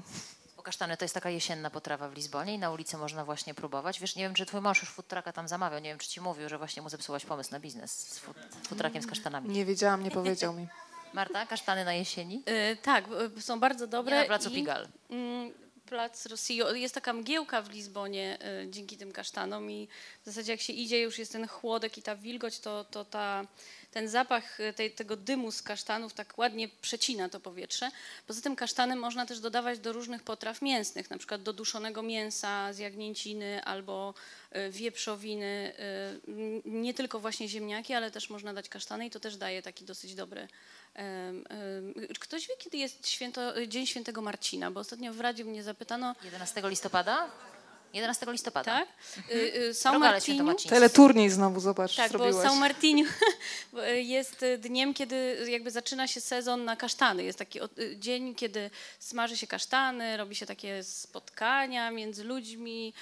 Speaker 1: Bo kasztany to jest taka jesienna potrawa w Lizbonie i na ulicy można właśnie próbować. Wiesz, nie wiem, czy twój mąż już food trucka tam zamawiał, nie wiem, czy ci mówił, że właśnie mu zepsułaś pomysł na biznes z food, food truckiem z kasztanami.
Speaker 2: Nie wiedziałam, nie powiedział mi.
Speaker 1: Marta, kasztany na jesieni?
Speaker 3: Y, tak, y, są bardzo dobre.
Speaker 1: Nie na placu
Speaker 3: i-
Speaker 1: Pigal.
Speaker 3: Mm, Plac Rossio. Jest taka mgiełka w Lizbonie y, dzięki tym kasztanom i w zasadzie jak się idzie, już jest ten chłodek i ta wilgoć, to, to ta, ten zapach y, tej, tego dymu z kasztanów tak ładnie przecina to powietrze. Poza tym kasztany można też dodawać do różnych potraw mięsnych, na przykład do duszonego mięsa z jagnięciny albo y, wieprzowiny. Nie tylko właśnie ziemniaki, ale też można dać kasztany i to też daje taki dosyć dobry Ktoś wie, kiedy jest święto, Dzień Świętego Marcina? Bo ostatnio w radiu mnie zapytano,
Speaker 1: 11 listopada? 11 listopada.
Speaker 3: tak? Y, y, São
Speaker 1: świętomacińskie.
Speaker 2: Teleturniej znowu, zobacz,
Speaker 3: tak, bo
Speaker 2: zrobiłaś.
Speaker 3: São Martiniu jest y, dniem, kiedy jakby zaczyna się sezon na kasztany. Jest taki y, dzień, kiedy smaży się kasztany, robi się takie spotkania między ludźmi,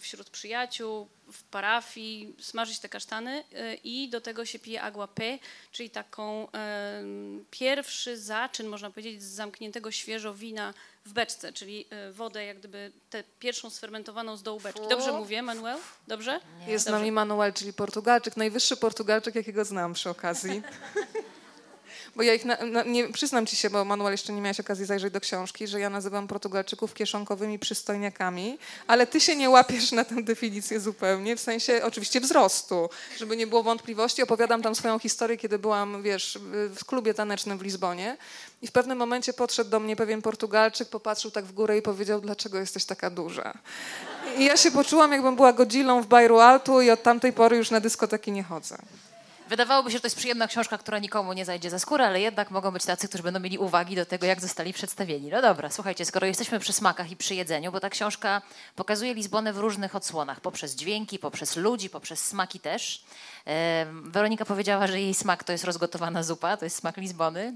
Speaker 3: wśród przyjaciół, w parafii, smaży się te kasztany y, i do tego się pije aguapé, czyli taką pierwszy zaczyn, można powiedzieć, z zamkniętego świeżo wina w beczce, czyli y, wodę jak gdyby tę pierwszą sfermentowaną z dołu beczki. Dobrze mówię, Manuel? Dobrze?
Speaker 2: Jest z
Speaker 3: Dobrze.
Speaker 2: nami Manuel, czyli Portugalczyk, najwyższy Portugalczyk, jakiego znam przy okazji. Bo ja ich, na, na, nie, przyznam ci się, bo Manuel jeszcze nie miałeś okazji zajrzeć do książki, że ja nazywam Portugalczyków kieszonkowymi przystojniakami, ale ty się nie łapiesz na tę definicję zupełnie, w sensie oczywiście wzrostu, żeby nie było wątpliwości. Opowiadam tam swoją historię, kiedy byłam, wiesz, w klubie tanecznym w Lizbonie i w pewnym momencie podszedł do mnie pewien Portugalczyk, popatrzył tak w górę i powiedział, dlaczego jesteś taka duża? I ja się poczułam, jakbym była Godzillą w Bajru Altu i od tamtej pory już na dyskoteki nie chodzę.
Speaker 1: Wydawałoby się, że to jest przyjemna książka, która nikomu nie zajdzie za skórę, ale jednak mogą być tacy, którzy będą mieli uwagi do tego, jak zostali przedstawieni. No dobra, słuchajcie, skoro jesteśmy przy smakach i przy jedzeniu, bo ta książka pokazuje Lizbonę w różnych odsłonach, poprzez dźwięki, poprzez ludzi, poprzez smaki też. Weronika powiedziała, że jej smak to jest rozgotowana zupa, to jest smak Lizbony.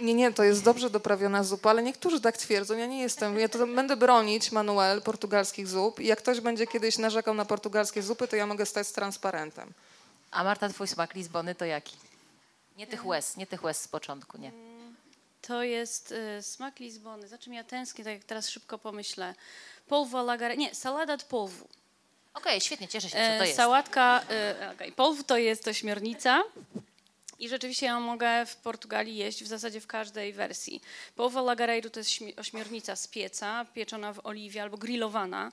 Speaker 2: Nie, nie, to jest dobrze doprawiona zupa, ale niektórzy tak twierdzą. Ja nie jestem. Ja to będę bronić, Manuel, portugalskich zup. I jak ktoś będzie kiedyś narzekał na portugalskie zupy, to ja mogę stać z transparentem.
Speaker 1: A Marta, twój smak Lizbony to jaki? Nie tych łez, nie tych łez z początku, nie.
Speaker 3: To jest y, smak Lizbony. Za czym ja tęsknię, tak jak teraz szybko pomyślę. Polvo lagare... Nie, salada de polvo.
Speaker 1: Okej, świetnie, cieszę się, co
Speaker 3: E,
Speaker 1: to jest.
Speaker 3: Sałatka, e, okej, polw to jest ośmiornica. I rzeczywiście ją mogę w Portugalii jeść w zasadzie w każdej wersji. Polvo lagareiro to jest śmi- ośmiornica z pieca, pieczona w oliwie albo grillowana e,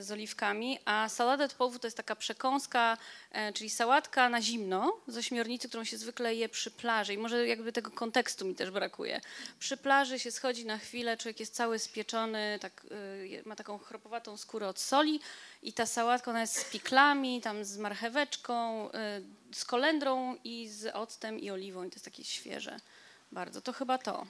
Speaker 3: z oliwkami, a salada polvo to jest taka przekąska, e, czyli sałatka na zimno z ośmiornicy, którą się zwykle je przy plaży. I może jakby tego kontekstu mi też brakuje. Przy plaży się schodzi na chwilę, człowiek jest cały spieczony, tak, e, ma taką chropowatą skórę od soli i ta sałatka ona jest z piklami, tam z marcheweczką, z kolendrą i z octem i oliwą. I to jest takie świeże bardzo. To chyba to.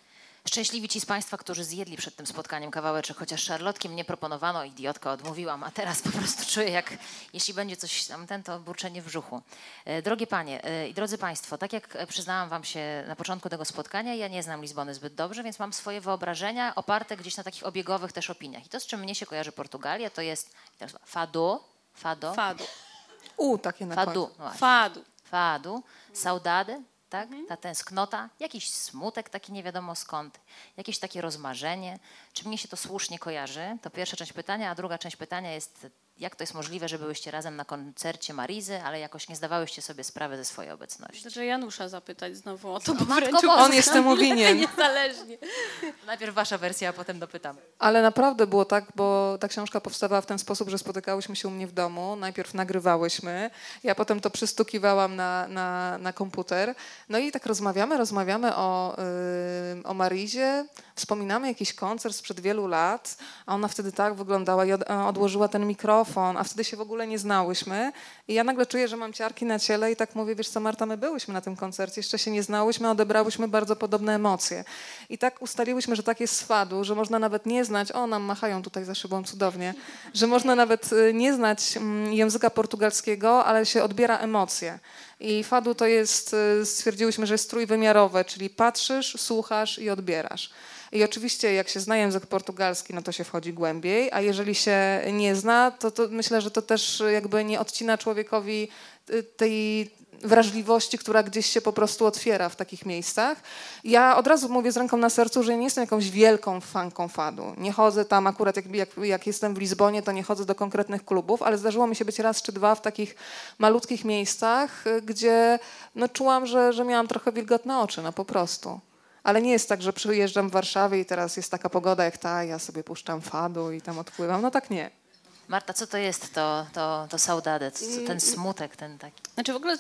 Speaker 1: Szczęśliwi ci z Państwa, którzy zjedli przed tym spotkaniem kawałeczek, chociaż szarlotki mnie proponowano, idiotka odmówiłam, a teraz po prostu czuję, jak jeśli będzie coś tam ten, to burczenie w brzuchu. E, Drogie Panie e, i drodzy Państwo, tak jak przyznałam Wam się na początku tego spotkania, ja nie znam Lizbony zbyt dobrze, więc mam swoje wyobrażenia oparte gdzieś na takich obiegowych też opiniach. I to, z czym mnie się kojarzy Portugalia, to jest fado, fado,
Speaker 3: Fadu.
Speaker 2: U, takie na
Speaker 1: fadu,
Speaker 2: końcu.
Speaker 1: no
Speaker 3: Fadu.
Speaker 1: fadu, saudade, tak? ta tęsknota, jakiś smutek taki nie wiadomo skąd, jakieś takie rozmarzenie. Czy mnie się to słusznie kojarzy? To pierwsza część pytania, a druga część pytania jest, jak to jest możliwe, że byłyście razem na koncercie Marizy, ale jakoś nie zdawałyście sobie sprawy ze swojej obecności?
Speaker 3: Znaczy Janusza zapytać znowu o to, bo
Speaker 1: Matko
Speaker 3: wręcz.
Speaker 2: On jest temu winien.
Speaker 3: niezależnie.
Speaker 1: Najpierw wasza wersja, a potem dopytam.
Speaker 2: Ale naprawdę było tak, bo ta książka powstawała w ten sposób, że spotykałyśmy się u mnie w domu. Najpierw nagrywałyśmy, ja potem to przystukiwałam na, na, na komputer. No i tak rozmawiamy, rozmawiamy o, yy, o Marizie, wspominamy jakiś koncert sprzed wielu lat, a ona wtedy tak wyglądała i od, a odłożyła ten mikrofon, a wtedy się w ogóle nie znałyśmy. I ja nagle czuję, że mam ciarki na ciele i tak mówię, wiesz co Marta, my byłyśmy na tym koncercie, jeszcze się nie znałyśmy, odebrałyśmy bardzo podobne emocje. I tak ustaliłyśmy, że tak jest z fadu, że można nawet nie znać, o nam machają tutaj za szybą cudownie, że można nawet y, nie znać mm, języka portugalskiego, ale się odbiera emocje. I fadu to jest, y, stwierdziłyśmy, że jest trójwymiarowe, czyli patrzysz, słuchasz i odbierasz. I oczywiście jak się zna język portugalski, no to się wchodzi głębiej, a jeżeli się nie zna, to, to myślę, że to też jakby nie odcina człowiekowi y, tej wrażliwości, która gdzieś się po prostu otwiera w takich miejscach. Ja od razu mówię z ręką na sercu, że nie jestem jakąś wielką fanką fadu. Nie chodzę tam akurat, jak, jak, jak jestem w Lizbonie, to nie chodzę do konkretnych klubów, ale zdarzyło mi się być raz czy dwa w takich malutkich miejscach, gdzie no, czułam, że, że miałam trochę wilgotne oczy, no po prostu. Ale nie jest tak, że przyjeżdżam w Warszawie i teraz jest taka pogoda jak ta, ja sobie puszczam fadu i tam odpływam. No tak nie.
Speaker 1: Marta, co to jest to, to, to saudade, ten smutek, ten taki?
Speaker 3: Znaczy w ogóle,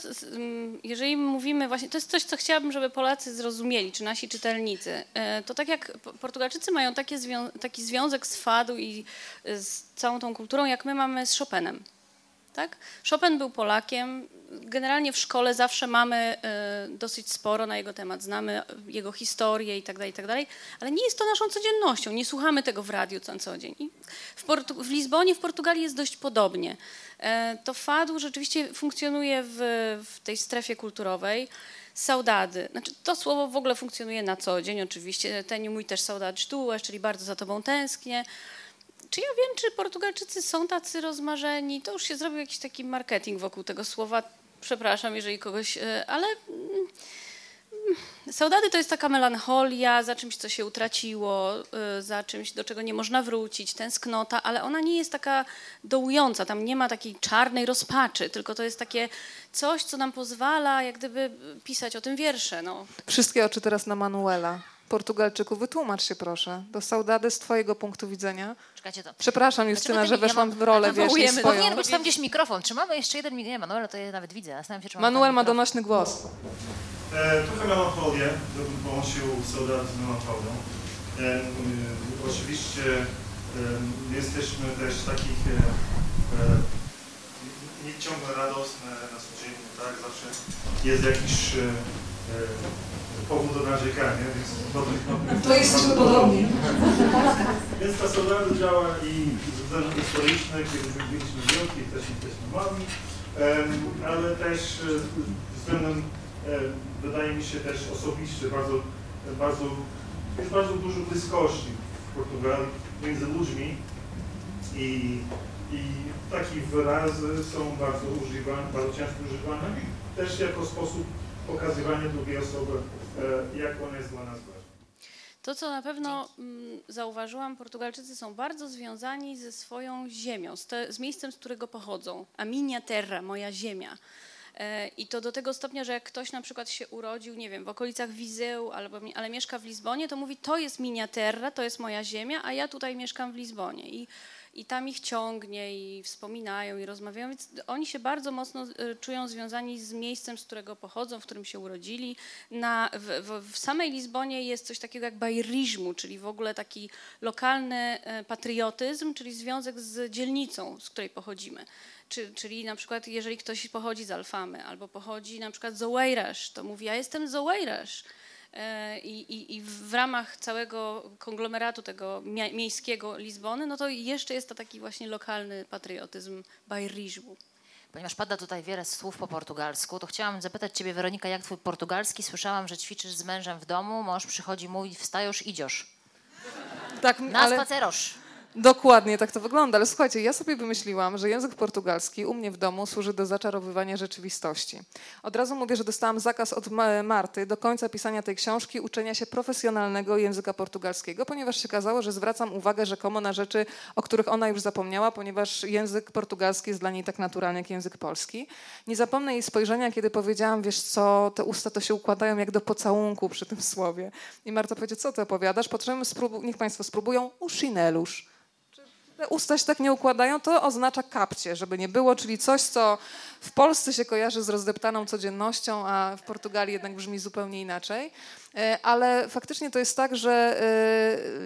Speaker 3: jeżeli mówimy właśnie, to jest coś, co chciałabym, żeby Polacy zrozumieli, czy nasi czytelnicy. E, to tak jak Portugalczycy mają takie zwią taki związek z fadu i z całą tą kulturą, jak my mamy z Chopinem. Tak? Chopin był Polakiem. Generalnie w szkole zawsze mamy y, dosyć sporo na jego temat, znamy jego historię i tak dalej, i tak ale nie jest to naszą codziennością, nie słuchamy tego w radiu co, co dzień. W, Portu- w Lizbonie, w Portugalii jest dość podobnie. E, to fadu rzeczywiście funkcjonuje w, w tej strefie kulturowej. Saudady, znaczy to słowo w ogóle funkcjonuje na co dzień oczywiście. Ten mój też saudade tuas, czyli bardzo za tobą tęsknię czy ja wiem, czy Portugalczycy są tacy rozmarzeni? To już się zrobił jakiś taki marketing wokół tego słowa. Przepraszam, jeżeli kogoś, e, ale mm, Saudady to jest taka melancholia za czymś, co się utraciło, e, za czymś, do czego nie można wrócić, tęsknota, ale ona nie jest taka dołująca, tam nie ma takiej czarnej rozpaczy, tylko to jest takie coś, co nam pozwala jak gdyby pisać o tym wiersze. No.
Speaker 2: Wszystkie oczy teraz na Manuela. Portugalczyku, wytłumacz się proszę. Do Saudady z twojego punktu widzenia.
Speaker 1: Czekajcie to.
Speaker 2: Przepraszam Justyna, że weszłam w rolę, wiesz, nie swoją.
Speaker 1: Powinien być tam gdzieś mikrofon. Czy mamy jeszcze jeden mikrofon? Nie, Manuel, to ja nawet widzę. Zastanawiam się, czy
Speaker 2: Manuel ma donośny głos.
Speaker 5: E, trochę melancholię, bym połączył Saudady z melancholią. E, e, oczywiście e, jesteśmy też takich e, e, nie ciągle radosne na codziennie, tak? Zawsze jest jakiś e, e powód do narzekania, więc
Speaker 2: To jesteśmy podobni.
Speaker 5: Więc ta solarna działa i ze względów historycznych, kiedy byliśmy wielki, też jesteśmy mali, ale też e, względem, e, wydaje mi się też osobiście, bardzo, bardzo, jest bardzo dużo bliskości w Portugalii między ludźmi i, i takie wyrazy są bardzo używane, bardzo często używane, też jako sposób pokazywania drugiej osoby E, jak ona jest dla nas ważna.
Speaker 3: To, co na pewno mm, zauważyłam, Portugalczycy są bardzo związani ze swoją ziemią, z, te, z miejscem, z którego pochodzą. A minha terra, moja ziemia. E, I to do tego stopnia, że jak ktoś na przykład się urodził, nie wiem, w okolicach Wizeu, albo, ale mieszka w Lizbonie, to mówi, to jest minha terra, to jest moja ziemia, a ja tutaj mieszkam w Lizbonie. I i tam ich ciągnie i wspominają i rozmawiają, więc oni się bardzo mocno e, czują związani z miejscem, z którego pochodzą, w którym się urodzili. Na, w, w, w samej Lizbonie jest coś takiego jak bajrizmu, czyli w ogóle taki lokalny e, patriotyzm, czyli związek z dzielnicą, z której pochodzimy. Czy, czyli na przykład jeżeli ktoś pochodzi z Alfamy albo pochodzi na przykład z Oweirasz, to mówi ja jestem z Oweirasz E, I, i, I, w ramach całego konglomeratu tego miejskiego Lizbony, no to jeszcze jest to taki właśnie lokalny patriotyzm bajriżu.
Speaker 1: Ponieważ pada tutaj wiele słów po portugalsku, to chciałam zapytać Ciebie, Weronika, jak Twój portugalski? Słyszałam, że ćwiczysz z mężem w domu, mąż przychodzi, mówi, wstajesz, idziesz.
Speaker 2: Tak,
Speaker 1: Na ale... spacerosz.
Speaker 2: Dokładnie tak to wygląda, ale słuchajcie, ja sobie wymyśliłam, że język portugalski u mnie w domu służy do zaczarowywania rzeczywistości. Od razu mówię, że dostałam zakaz od Marty do końca pisania tej książki uczenia się profesjonalnego języka portugalskiego, ponieważ się kazało, że zwracam uwagę rzekomo na rzeczy, o których ona już zapomniała, ponieważ język portugalski jest dla niej tak naturalny jak język polski. Nie zapomnę jej spojrzenia, kiedy powiedziałam, wiesz co, te usta to się układają jak do pocałunku przy tym słowie. I Marta powiedziała, co ty opowiadasz? Po czym niech państwo spróbują uszinelusz usta się tak nie układają, to oznacza kapcie, żeby nie było, czyli coś, co w Polsce się kojarzy z rozdeptaną codziennością, a w Portugalii jednak brzmi zupełnie inaczej. E, ale faktycznie to jest tak, że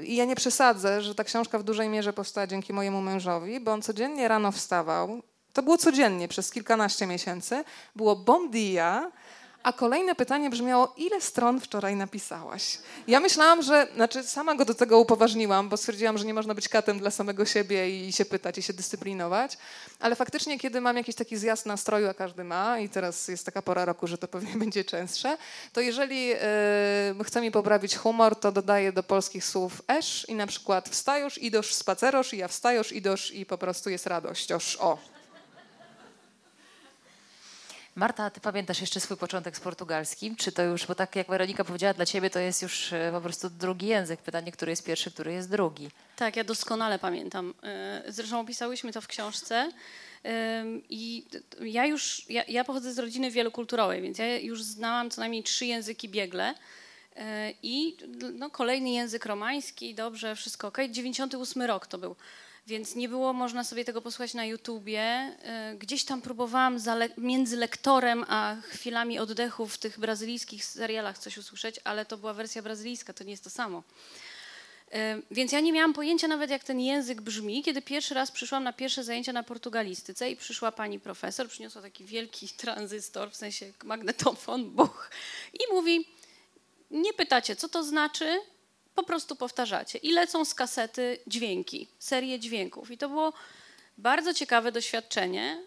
Speaker 2: e, i ja nie przesadzę, że ta książka w dużej mierze powstała dzięki mojemu mężowi, bo on codziennie rano wstawał. To było codziennie przez kilkanaście miesięcy. Było bom dia, A kolejne pytanie brzmiało, ile stron wczoraj napisałaś? Ja myślałam, że, znaczy sama go do tego upoważniłam, bo stwierdziłam, że nie można być katem dla samego siebie i się pytać i się dyscyplinować, ale faktycznie, kiedy mam jakiś taki zjazd nastroju, a każdy ma i teraz jest taka pora roku, że to pewnie będzie częstsze, to jeżeli yy, chce mi poprawić humor, to dodaję do polskich słów esz i na przykład wstajosz, idosz, spacerosz i ja wstajosz, idosz i po prostu jest radościoż. O.
Speaker 1: Marta, ty pamiętasz jeszcze swój początek z portugalskim? Czy to już, bo tak jak Weronika powiedziała, dla ciebie to jest już e, po prostu drugi język. Pytanie, który jest pierwszy, który jest drugi.
Speaker 3: Tak, ja doskonale pamiętam. E, Zresztą opisałyśmy to w książce. I ja już, ja, ja pochodzę z rodziny wielokulturowej, więc ja już znałam co najmniej trzy języki biegle. E, I no, kolejny język romański, dobrze, wszystko ok. 98 rok to był. Więc nie było można sobie tego posłuchać na YouTubie. E, Gdzieś tam próbowałam między lektorem a chwilami oddechu w tych brazylijskich serialach coś usłyszeć, ale to była wersja brazylijska, to nie jest to samo. E, Więc ja nie miałam pojęcia nawet, jak ten język brzmi, kiedy pierwszy raz przyszłam na pierwsze zajęcia na portugalistyce i przyszła pani profesor, przyniosła taki wielki tranzystor, w sensie magnetofon, buch, i mówi, nie pytacie, co to znaczy, po prostu powtarzacie. I lecą z kasety dźwięki, serię dźwięków. I to było bardzo ciekawe doświadczenie.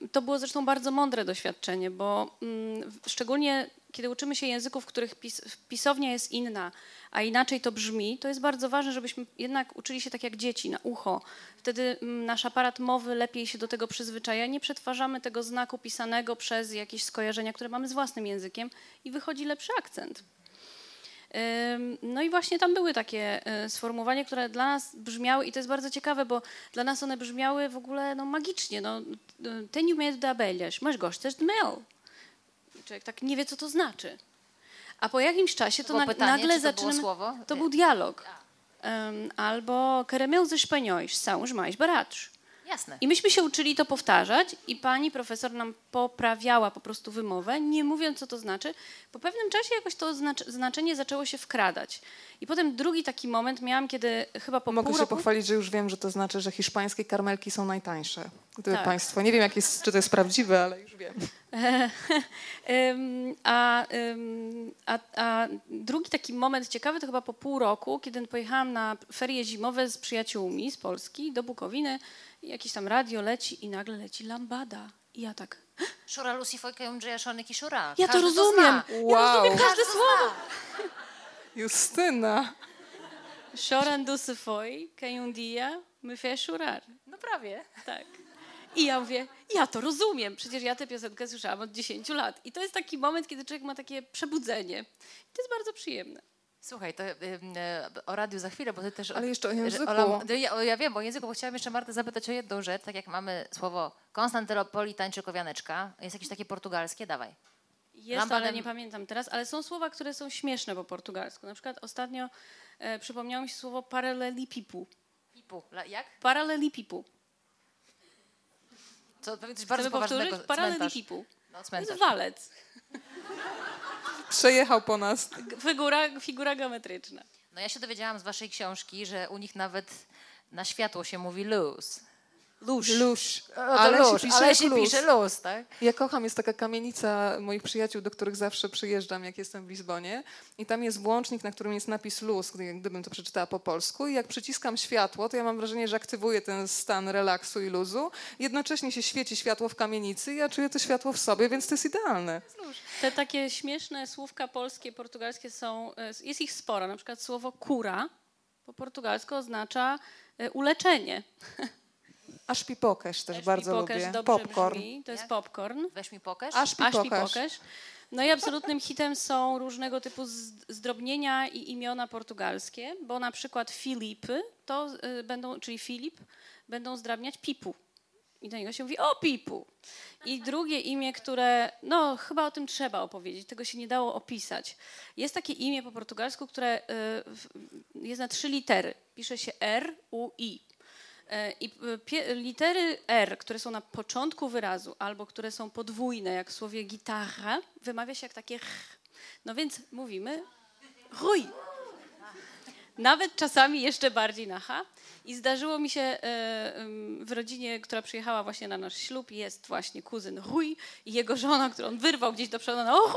Speaker 3: Yy, To było zresztą bardzo mądre doświadczenie, bo mm, szczególnie kiedy uczymy się języków, w których pis pisownia jest inna, a inaczej to brzmi, to jest bardzo ważne, żebyśmy jednak uczyli się tak jak dzieci, na ucho. Wtedy mm, nasz aparat mowy lepiej się do tego przyzwyczaja. Nie przetwarzamy tego znaku pisanego przez jakieś skojarzenia, które mamy z własnym językiem i wychodzi lepszy akcent. No i właśnie tam były takie y, sformułowania, które dla nas brzmiały, i to jest bardzo ciekawe, bo dla nas one brzmiały w ogóle no, magicznie. No, y, Tenho medo de abelhas, mas gostas de mel. Człowiek tak nie wie, co to znaczy. A po jakimś czasie to,
Speaker 1: było
Speaker 3: na,
Speaker 1: pytanie,
Speaker 3: nagle
Speaker 1: to
Speaker 3: zaczynamy... To
Speaker 1: Nie.
Speaker 3: był dialog. Ym, albo ze espanhóis são os mais baratos.
Speaker 1: Jasne.
Speaker 3: I myśmy się uczyli to powtarzać i pani profesor nam poprawiała po prostu wymowę, nie mówiąc, co to znaczy. Po pewnym czasie jakoś to znacz- znaczenie zaczęło się wkradać. I potem drugi taki moment miałam, kiedy chyba po
Speaker 2: Mogę
Speaker 3: pół
Speaker 2: się
Speaker 3: roku...
Speaker 2: pochwalić, że już wiem, że to znaczy, że hiszpańskie karmelki są najtańsze. Gdyby
Speaker 3: Tak.
Speaker 2: Państwo, nie wiem, jak jest, czy to jest prawdziwe, ale już wiem.
Speaker 3: A, a, a drugi taki moment ciekawy to chyba po pół roku, kiedy pojechałam na ferie zimowe z przyjaciółmi z Polski do Bukowiny. Jakieś tam radio leci i nagle leci lambada. I ja tak,
Speaker 1: Szura Lucy Fojka Jundrzeja Szony Kiszura.
Speaker 3: ja to rozumiem, ja rozumiem każde
Speaker 1: Każdy
Speaker 3: słowo.
Speaker 2: Justyna.
Speaker 3: Chorando se foi, quem um dia me fez chorar.
Speaker 1: No prawie.
Speaker 3: Tak. I ja mówię, ja to rozumiem, przecież ja tę piosenkę słyszałam od 10 lat. I to jest taki moment, kiedy człowiek ma takie przebudzenie. I to jest bardzo przyjemne.
Speaker 1: Słuchaj, to e, o radiu za chwilę, bo ty też...
Speaker 2: Ale jeszcze o języku.
Speaker 1: No ja, ja wiem, bo o języku, bo chciałam jeszcze Martę zapytać o jedną rzecz. Tak jak mamy słowo Konstantynopolitańczykowianeczka, jest jakieś takie portugalskie, dawaj.
Speaker 3: Jest,
Speaker 1: Lambadem-
Speaker 3: ale nie pamiętam teraz, ale są słowa, które są śmieszne po portugalsku. Na przykład ostatnio e, przypomniało mi się słowo paralelipipu.
Speaker 1: Pipu. La- Jak?
Speaker 3: Paralelipipu.
Speaker 1: To pewnie coś bardzo
Speaker 3: Chcemy
Speaker 1: poważnego.
Speaker 3: Paralelipipu.
Speaker 1: No,
Speaker 3: To
Speaker 1: cmentarz.
Speaker 3: jest walec.
Speaker 2: Przejechał po nas.
Speaker 3: Figura, figura geometryczna.
Speaker 1: No ja się dowiedziałam z waszej książki, że u nich nawet na światło się mówi luz. Luz.
Speaker 2: Luś.
Speaker 1: Ale, luz,
Speaker 2: się pisze
Speaker 1: ale się
Speaker 2: luz.
Speaker 1: pisze luz, tak?
Speaker 2: Ja kocham, jest taka kamienica moich przyjaciół, do których zawsze przyjeżdżam, jak jestem w Lizbonie. I tam jest włącznik, na którym jest napis luz, gdy- gdybym to przeczytała po polsku. I jak przyciskam światło, to ja mam wrażenie, że aktywuję ten stan relaksu i luzu. Jednocześnie się świeci światło w kamienicy i ja czuję to światło w sobie, więc to jest idealne.
Speaker 3: Te takie śmieszne słówka polskie, portugalskie są, e, jest ich sporo. Na przykład słowo kura po portugalsku oznacza e, uleczenie.
Speaker 2: Aż pipokesz też bardzo lubię.
Speaker 3: dobrze
Speaker 2: Popcorn.
Speaker 3: brzmi, to jest popcorn.
Speaker 1: Weź mi pokaż.
Speaker 2: Pipokesz.
Speaker 3: No i absolutnym hitem są różnego typu zdrobnienia i imiona portugalskie, bo na przykład Filipy, to y, będą, czyli Filip, będą zdrabniać Pipu. I do niego się mówi o Pipu. I drugie imię, które, no chyba o tym trzeba opowiedzieć, tego się nie dało opisać. Jest takie imię po portugalsku, które y, jest na trzy litery. Pisze się R, U, I. E, I pie, litery R, które są na początku wyrazu, albo które są podwójne, jak w słowie gitarra, wymawia się jak takie ch. No więc mówimy ruj. nawet czasami jeszcze bardziej na H. I zdarzyło mi się e, w rodzinie, która przyjechała właśnie na nasz ślub, jest właśnie kuzyn Chuj i jego żona, którą wyrwał gdzieś do przodu, na o!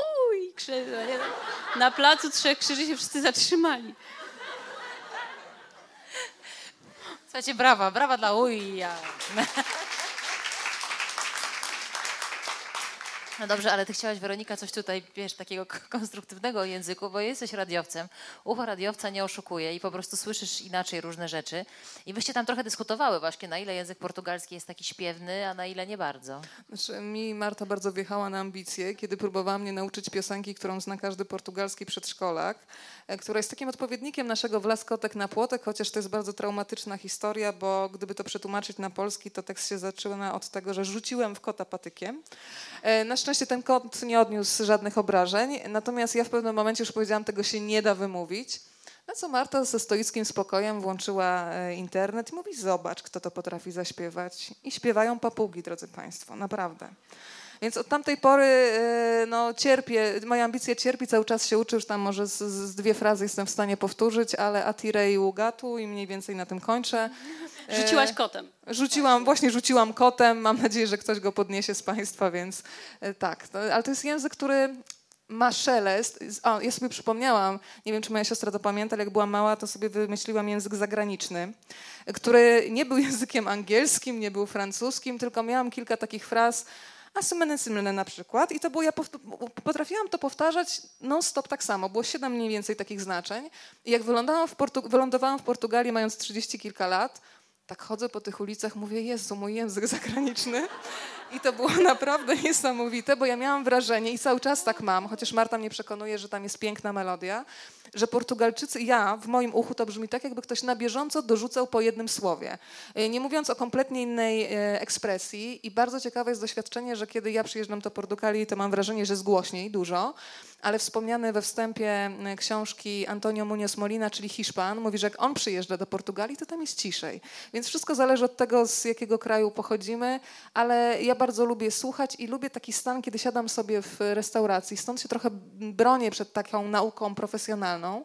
Speaker 3: Krzy, na placu Trzech Krzyży się wszyscy zatrzymali.
Speaker 1: Słuchajcie, brawa, brawa dla uja. No dobrze, ale ty chciałaś, Weronika, coś tutaj, wiesz, takiego konstruktywnego języku, bo jesteś radiowcem. Ucho radiowca nie oszukuje i po prostu słyszysz inaczej różne rzeczy. I wyście tam trochę dyskutowały właśnie, na ile język portugalski jest taki śpiewny, a na ile nie bardzo.
Speaker 2: Znaczy, mi Marta bardzo wjechała na ambicje, kiedy próbowała mnie nauczyć piosenki, którą zna każdy portugalski przedszkolak, e, która jest takim odpowiednikiem naszego Wlaskotek na płotek, chociaż to jest bardzo traumatyczna historia, bo gdyby to przetłumaczyć na polski, to tekst się zaczyna od tego, że rzuciłem w kota patykiem. E, Na szczęście ten kot nie odniósł żadnych obrażeń, natomiast ja w pewnym momencie już powiedziałam, tego się nie da wymówić. Na co Marta ze stoickim spokojem włączyła e, internet i mówi: Zobacz, kto to potrafi zaśpiewać. I śpiewają papugi, drodzy Państwo, naprawdę. Więc od tamtej pory e, no, cierpię, moja ambicja cierpi, cały czas się uczy, już tam może z, z dwie frazy jestem w stanie powtórzyć, ale Atire i Ugatu i mniej więcej na tym kończę. E,
Speaker 3: Rzuciłaś kotem.
Speaker 2: Rzuciłam, właśnie rzuciłam kotem. Mam nadzieję, że ktoś go podniesie z Państwa, więc e, tak. To, ale to jest język, który ma szelest. O, ja sobie przypomniałam, nie wiem, czy moja siostra to pamięta, ale jak byłam mała, to sobie wymyśliłam język zagraniczny, który nie był językiem angielskim, nie był francuskim, tylko miałam kilka takich fraz, asymene symene na przykład i to było, ja potrafiłam to powtarzać non-stop tak samo. Było siedem mniej więcej takich znaczeń i jak wylądowałam w, Portu- wylądowałam w Portugalii mając 30 kilka lat, tak chodzę po tych ulicach, mówię, Jezu, mój język zagraniczny. I to było naprawdę niesamowite, bo ja miałam wrażenie i cały czas tak mam, chociaż Marta mnie przekonuje, że tam jest piękna melodia, że Portugalczycy, ja w moim uchu to brzmi tak, jakby ktoś na bieżąco dorzucał po jednym słowie. E, Nie mówiąc o kompletnie innej e, ekspresji i bardzo ciekawe jest doświadczenie, że kiedy ja przyjeżdżam do Portugalii, to mam wrażenie, że jest głośniej, dużo, ale wspomniany we wstępie e, książki Antonio Munoz Molina, czyli Hiszpan, mówi, że jak on przyjeżdża do Portugalii, to tam jest ciszej. Więc wszystko zależy od tego, z jakiego kraju pochodzimy, ale ja bardzo lubię słuchać i lubię taki stan, kiedy siadam sobie w restauracji. Stąd się trochę bronię przed taką nauką profesjonalną,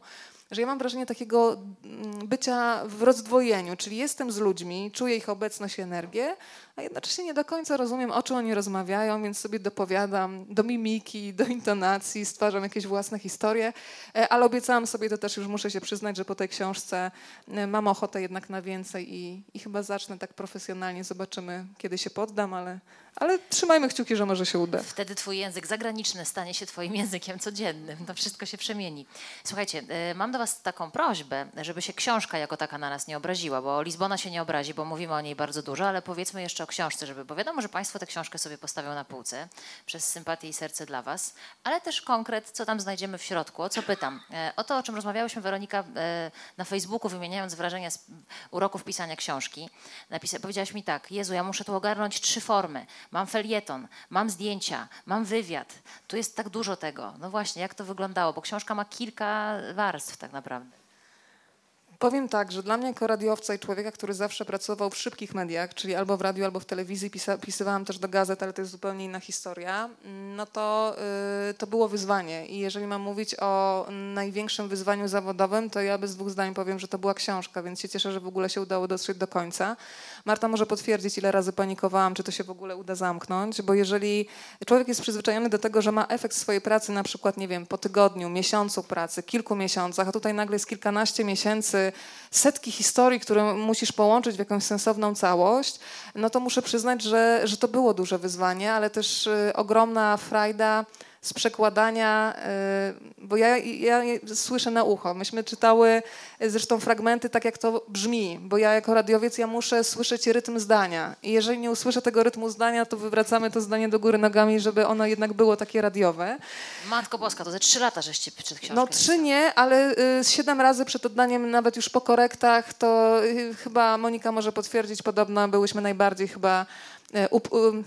Speaker 2: że ja mam wrażenie takiego mm, bycia w rozdwojeniu, czyli jestem z ludźmi, czuję ich obecność i energię, a jednocześnie nie do końca rozumiem, o czym oni rozmawiają, więc sobie dopowiadam do mimiki, do intonacji, stwarzam jakieś własne historie, E, ale obiecałam sobie, to też już muszę się przyznać, że po tej książce e, mam ochotę jednak na więcej i, i chyba zacznę tak profesjonalnie, zobaczymy, kiedy się poddam, ale, ale trzymajmy kciuki, że może się uda.
Speaker 1: Wtedy twój język zagraniczny stanie się twoim językiem codziennym. To wszystko się przemieni. Słuchajcie, e, mam do was taką prośbę, żeby się książka jako taka na nas nie obraziła, bo Lizbona się nie obrazi, bo mówimy o niej bardzo dużo, ale powiedzmy jeszcze o książce, żeby, bo wiadomo, że państwo tę książkę sobie postawią na półce przez sympatię i serce dla was, ale też konkret, co tam znajdziemy w środku. O co pytam? E, O to, o czym rozmawiałyśmy, Weronika, e, na Facebooku, wymieniając wrażenia z uroków pisania książki. Napisa- powiedziałaś mi tak, Jezu, ja muszę tu ogarnąć trzy formy. Mam felieton, mam zdjęcia, mam wywiad. Tu jest tak dużo tego. No właśnie, jak to wyglądało? Bo książka ma kilka warstw tak naprawdę.
Speaker 2: Powiem tak, że dla mnie jako radiowca i człowieka, który zawsze pracował w szybkich mediach, czyli albo w radiu, albo w telewizji, pisa, pisywałam też do gazet, ale to jest zupełnie inna historia, no to, y, to było wyzwanie. I jeżeli mam mówić o największym wyzwaniu zawodowym, to ja bez dwóch zdań powiem, że to była książka, więc się cieszę, że w ogóle się udało dotrzeć do końca. Marta może potwierdzić, ile razy panikowałam, czy to się w ogóle uda zamknąć, bo jeżeli człowiek jest przyzwyczajony do tego, że ma efekt swojej pracy na przykład, nie wiem, po tygodniu, miesiącu pracy, kilku miesiącach, a tutaj nagle jest kilkanaście miesięcy, setki historii, które musisz połączyć w jakąś sensowną całość, no to muszę przyznać, że, że to było duże wyzwanie, ale też y, ogromna frajda z przekładania, y, bo ja, ja słyszę na ucho. Myśmy czytały y, zresztą fragmenty tak, jak to brzmi, bo ja jako radiowiec ja muszę słyszeć rytm zdania i jeżeli nie usłyszę tego rytmu zdania, to wywracamy to zdanie do góry nogami, żeby ono jednak było takie radiowe.
Speaker 1: Matko Boska, to ze trzy lata żeście przed książką.
Speaker 2: No trzy nie, ale y, siedem razy przed oddaniem, nawet już po korektach, to chyba Monika może potwierdzić, podobno byłyśmy najbardziej chyba,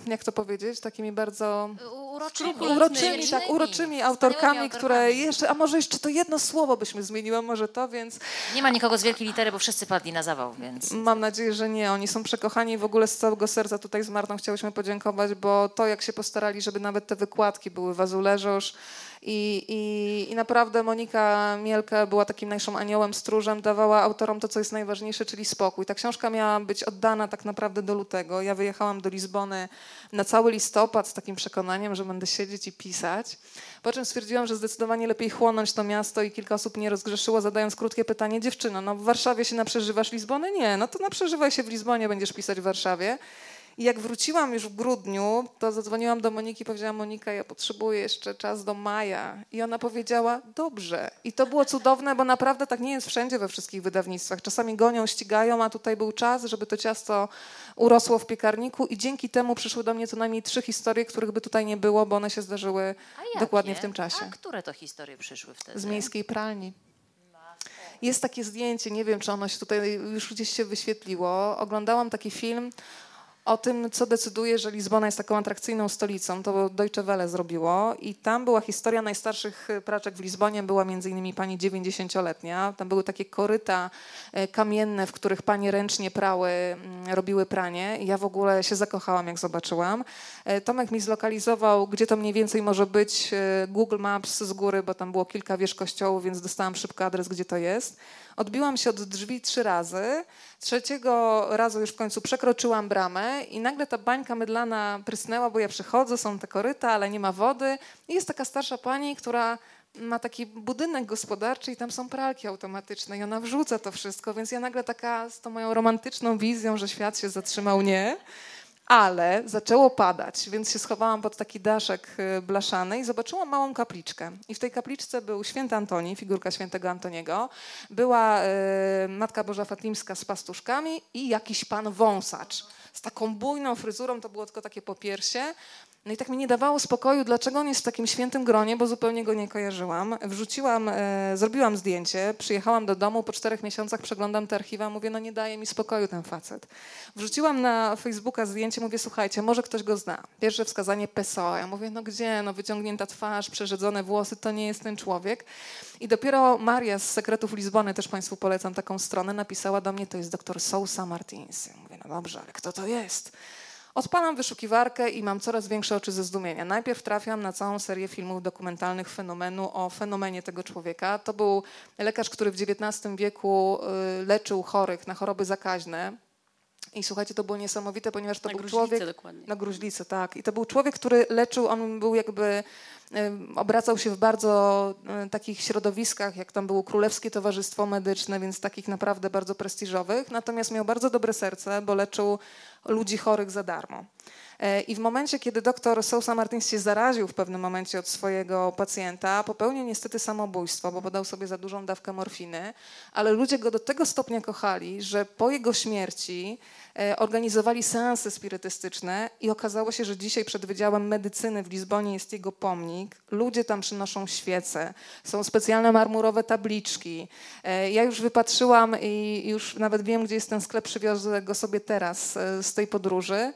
Speaker 2: jak to powiedzieć, takimi bardzo...
Speaker 1: Uroczymi.
Speaker 2: uroczymi, tak, uroczymi autorkami, które jeszcze, a może jeszcze to jedno słowo byśmy zmieniły, może to, więc
Speaker 1: Nie ma nikogo z wielkiej litery, bo wszyscy padli na zawał, więc...
Speaker 2: mam nadzieję, że nie. Oni są przekochani i w ogóle z całego serca tutaj z Martą chciałyśmy podziękować, bo to jak się postarali, żeby nawet te wykładki były w Azuleżosz i, i, i naprawdę Monika Mielka była takim naszym aniołem, stróżem, dawała autorom to, co jest najważniejsze, czyli spokój. Ta książka miała być oddana tak naprawdę do lutego. Ja wyjechałam do Lizbony na cały listopad z takim przekonaniem, że będę siedzieć i pisać. Po czym stwierdziłam, że zdecydowanie lepiej chłonąć to miasto i kilka osób mnie rozgrzeszyło, zadając krótkie pytanie, dziewczyno, no w Warszawie się naprzeżywasz Lizbony? Nie, no to naprzeżywaj się w Lizbonie, będziesz pisać w Warszawie. I jak wróciłam już w grudniu, to zadzwoniłam do Moniki i powiedziałam, Monika, ja potrzebuję jeszcze czas do maja. I ona powiedziała, dobrze. I to było cudowne, bo naprawdę tak nie jest wszędzie we wszystkich wydawnictwach. Czasami gonią, ścigają, a tutaj był czas, żeby to ciasto urosło w piekarniku i dzięki temu przyszły do mnie co najmniej trzy historie, których by tutaj nie było, bo one się zdarzyły dokładnie w tym czasie.
Speaker 1: A które to historie przyszły wtedy?
Speaker 2: Z miejskiej pralni. Jest takie zdjęcie, nie wiem, czy ono się tutaj już gdzieś się wyświetliło. Oglądałam taki film o tym, co decyduje, że Lizbona jest taką atrakcyjną stolicą. To Deutsche Welle zrobiło i tam była historia najstarszych praczek w Lizbonie. Była między innymi pani 90-letnia. Tam były takie koryta e, kamienne, w których panie ręcznie prały, mm, robiły pranie. I ja w ogóle się zakochałam, jak zobaczyłam. E, Tomek mi zlokalizował, gdzie to mniej więcej może być. e, Google Maps z góry, bo tam było kilka wież kościołów, więc dostałam szybko adres, gdzie to jest. Odbiłam się od drzwi trzy razy. Trzeciego razu już w końcu przekroczyłam bramę i nagle ta bańka mydlana prysnęła, bo ja przychodzę, są te koryta, ale nie ma wody. I jest taka starsza pani, która ma taki budynek gospodarczy i tam są pralki automatyczne i ona wrzuca to wszystko, więc ja nagle taka z tą moją romantyczną wizją, że świat się zatrzymał, nie. Ale zaczęło padać, więc się schowałam pod taki daszek y, blaszany i zobaczyłam małą kapliczkę. I w tej kapliczce był święty Antoni, figurka świętego Antoniego. Była y, Matka Boża Fatimska z pastuszkami i jakiś pan wąsacz. Z taką bujną fryzurą, to było tylko takie popiersie. No i tak mi nie dawało spokoju, dlaczego on jest w takim świętym gronie, bo zupełnie go nie kojarzyłam. Wrzuciłam, e, zrobiłam zdjęcie, przyjechałam do domu, po czterech miesiącach przeglądam te archiwa, mówię, no nie daje mi spokoju ten facet. Wrzuciłam na Facebooka zdjęcie, mówię, słuchajcie, może ktoś go zna. Pierwsze wskazanie PSOE. Ja mówię, no gdzie, no wyciągnięta twarz, przerzedzone włosy, to nie jest ten człowiek. I dopiero Maria z Sekretów Lizbony, też Państwu polecam taką stronę, napisała do mnie, to jest doktor Sousa Martins. Ja mówię, no dobrze, ale kto to jest? Odpalam wyszukiwarkę i mam coraz większe oczy ze zdumienia. Najpierw trafiam na całą serię filmów dokumentalnych fenomenu o fenomenie tego człowieka. To był lekarz, który w XIX wieku y, leczył chorych na choroby zakaźne. I słuchajcie, to było niesamowite, ponieważ to
Speaker 3: Na
Speaker 2: był
Speaker 3: gruźlicę
Speaker 2: człowiek.
Speaker 3: dokładnie.
Speaker 2: Na gruźlicę, tak. I to był człowiek, który leczył, on był jakby, obracał się w bardzo takich środowiskach, jak tam było Królewskie Towarzystwo Medyczne, więc takich naprawdę bardzo prestiżowych. Natomiast miał bardzo dobre serce, bo leczył ludzi chorych za darmo. E, I w momencie, kiedy doktor Sousa Martins się zaraził w pewnym momencie od swojego pacjenta, popełnił niestety samobójstwo, bo podał sobie za dużą dawkę morfiny, ale ludzie go do tego stopnia kochali, że po jego śmierci organizowali seanse spirytystyczne i okazało się, że dzisiaj przed Wydziałem Medycyny w Lizbonie jest jego pomnik. Ludzie tam przynoszą świece, są specjalne marmurowe tabliczki. E, Ja już wypatrzyłam i już nawet wiem, gdzie jest ten sklep, przywiozę go sobie teraz e, z tej podróży e,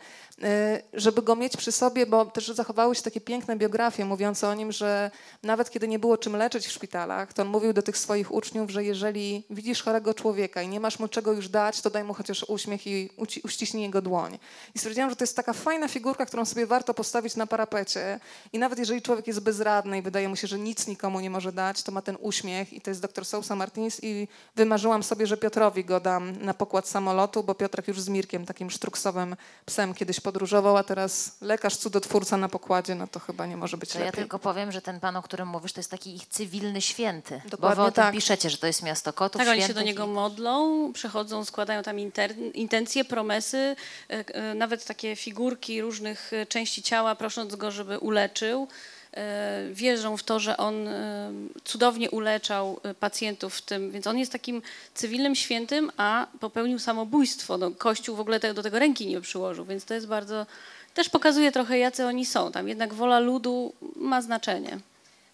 Speaker 2: żeby go mieć przy sobie, bo też zachowały się takie piękne biografie mówiące o nim, że nawet kiedy nie było czym leczyć w szpitalach, to on mówił do tych swoich uczniów, że jeżeli widzisz chorego człowieka i nie masz mu czego już dać, to daj mu chociaż uśmiech i uściśnij jego dłoń. I stwierdziłam, że to jest taka fajna figurka, którą sobie warto postawić na parapecie i nawet jeżeli człowiek jest bezradny i wydaje mu się, że nic nikomu nie może dać, to ma ten uśmiech i to jest dr Sousa Martins i wymarzyłam sobie, że Piotrowi go dam na pokład samolotu, bo Piotrek już z Mirkiem, takim sztruksowym psem kiedyś podróżował, a teraz lekarz cudotwórca na pokładzie, no to chyba nie może być
Speaker 1: To ja
Speaker 2: lepiej.
Speaker 1: tylko powiem, że ten pan, o którym mówisz, to jest taki ich cywilny święty. bo
Speaker 2: Dokładnie
Speaker 1: wy o tym
Speaker 2: tak.
Speaker 1: piszecie, że to jest miasto kotów,
Speaker 3: Tak, oni się do niego
Speaker 1: i-
Speaker 3: modlą, przychodzą, składają tam inter- intencje, promesy, e, e, nawet takie figurki różnych e, części ciała, prosząc go, żeby uleczył. E, Wierzą w to, że on e, cudownie uleczał e, pacjentów w tym, więc on jest takim cywilnym świętym, a popełnił samobójstwo. No, Kościół w ogóle te, do tego ręki nie przyłożył, więc to jest bardzo. Też pokazuje trochę, jacy oni są. Tam jednak wola ludu ma znaczenie.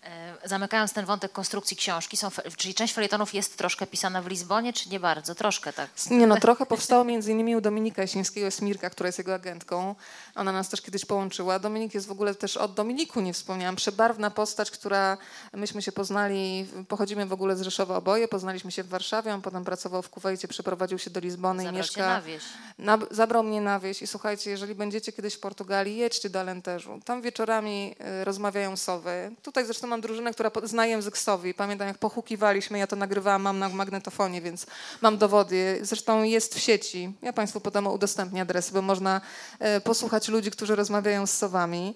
Speaker 1: E, Zamykając ten wątek konstrukcji książki, są, czyli część felietonów jest troszkę pisana w Lizbonie, czy nie bardzo? Troszkę tak.
Speaker 2: Nie no, trochę powstało między innymi u Dominika Jasińskiego, jest Mirka, która jest jego agentką. Ona nas też kiedyś połączyła. Dominik jest w ogóle też od Dominiku, nie wspomniałam, przebarwna postać, która myśmy się poznali, pochodzimy w ogóle z Rzeszowa oboje, poznaliśmy się w Warszawie, on potem pracował w Kuwejcie, przeprowadził się do Lizbony i
Speaker 1: Zabrał cię
Speaker 2: mieszka...
Speaker 1: na wieś.
Speaker 2: Na, zabrał mnie na wieś i słuchajcie, jeżeli będziecie kiedyś w Portugalii, jedźcie do Alenteżu. Tam wieczorami y, rozmawiają sowy. Tutaj zresztą mam drużynę, która zna język sowi. Pamiętam, jak pochukiwaliśmy, ja to nagrywałam, mam na magnetofonie, więc mam dowody. Zresztą jest w sieci. Ja Państwu potem udostępnię adresy, bo można y, posłuchać ludzi, którzy rozmawiają z sowami.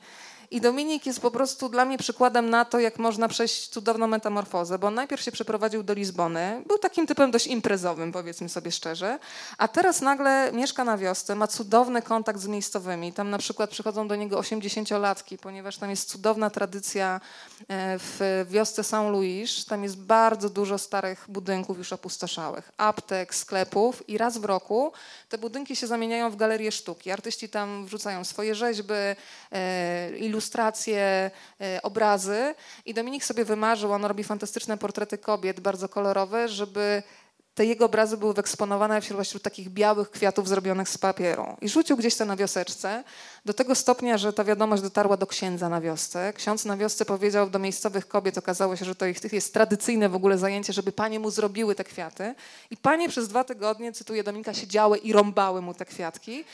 Speaker 2: I Dominik jest po prostu dla mnie przykładem na to, jak można przejść cudowną metamorfozę, bo on najpierw się przeprowadził do Lizbony, był takim typem dość imprezowym, powiedzmy sobie szczerze, a teraz nagle mieszka na wiosce, ma cudowny kontakt z miejscowymi. Tam na przykład przychodzą do niego 80-latki, ponieważ tam jest cudowna tradycja e, w wiosce São Luís. Tam jest bardzo dużo starych budynków już opustoszałych, aptek, sklepów i raz w roku te budynki się zamieniają w galerię sztuki. Artyści tam wrzucają swoje rzeźby, e, ilustracje, e, obrazy i Dominik sobie wymarzył, on robi fantastyczne portrety kobiet, bardzo kolorowe, żeby te jego obrazy były wyeksponowane wśród, wśród takich białych kwiatów zrobionych z papieru. I rzucił gdzieś to na wioseczce, do tego stopnia, że ta wiadomość dotarła do księdza na wiosce. Ksiądz na wiosce powiedział do miejscowych kobiet, okazało się, że to ich jest tradycyjne w ogóle zajęcie, żeby panie mu zrobiły te kwiaty. I panie przez dwa tygodnie, cytuję Dominika, siedziały i rąbały mu te kwiatki.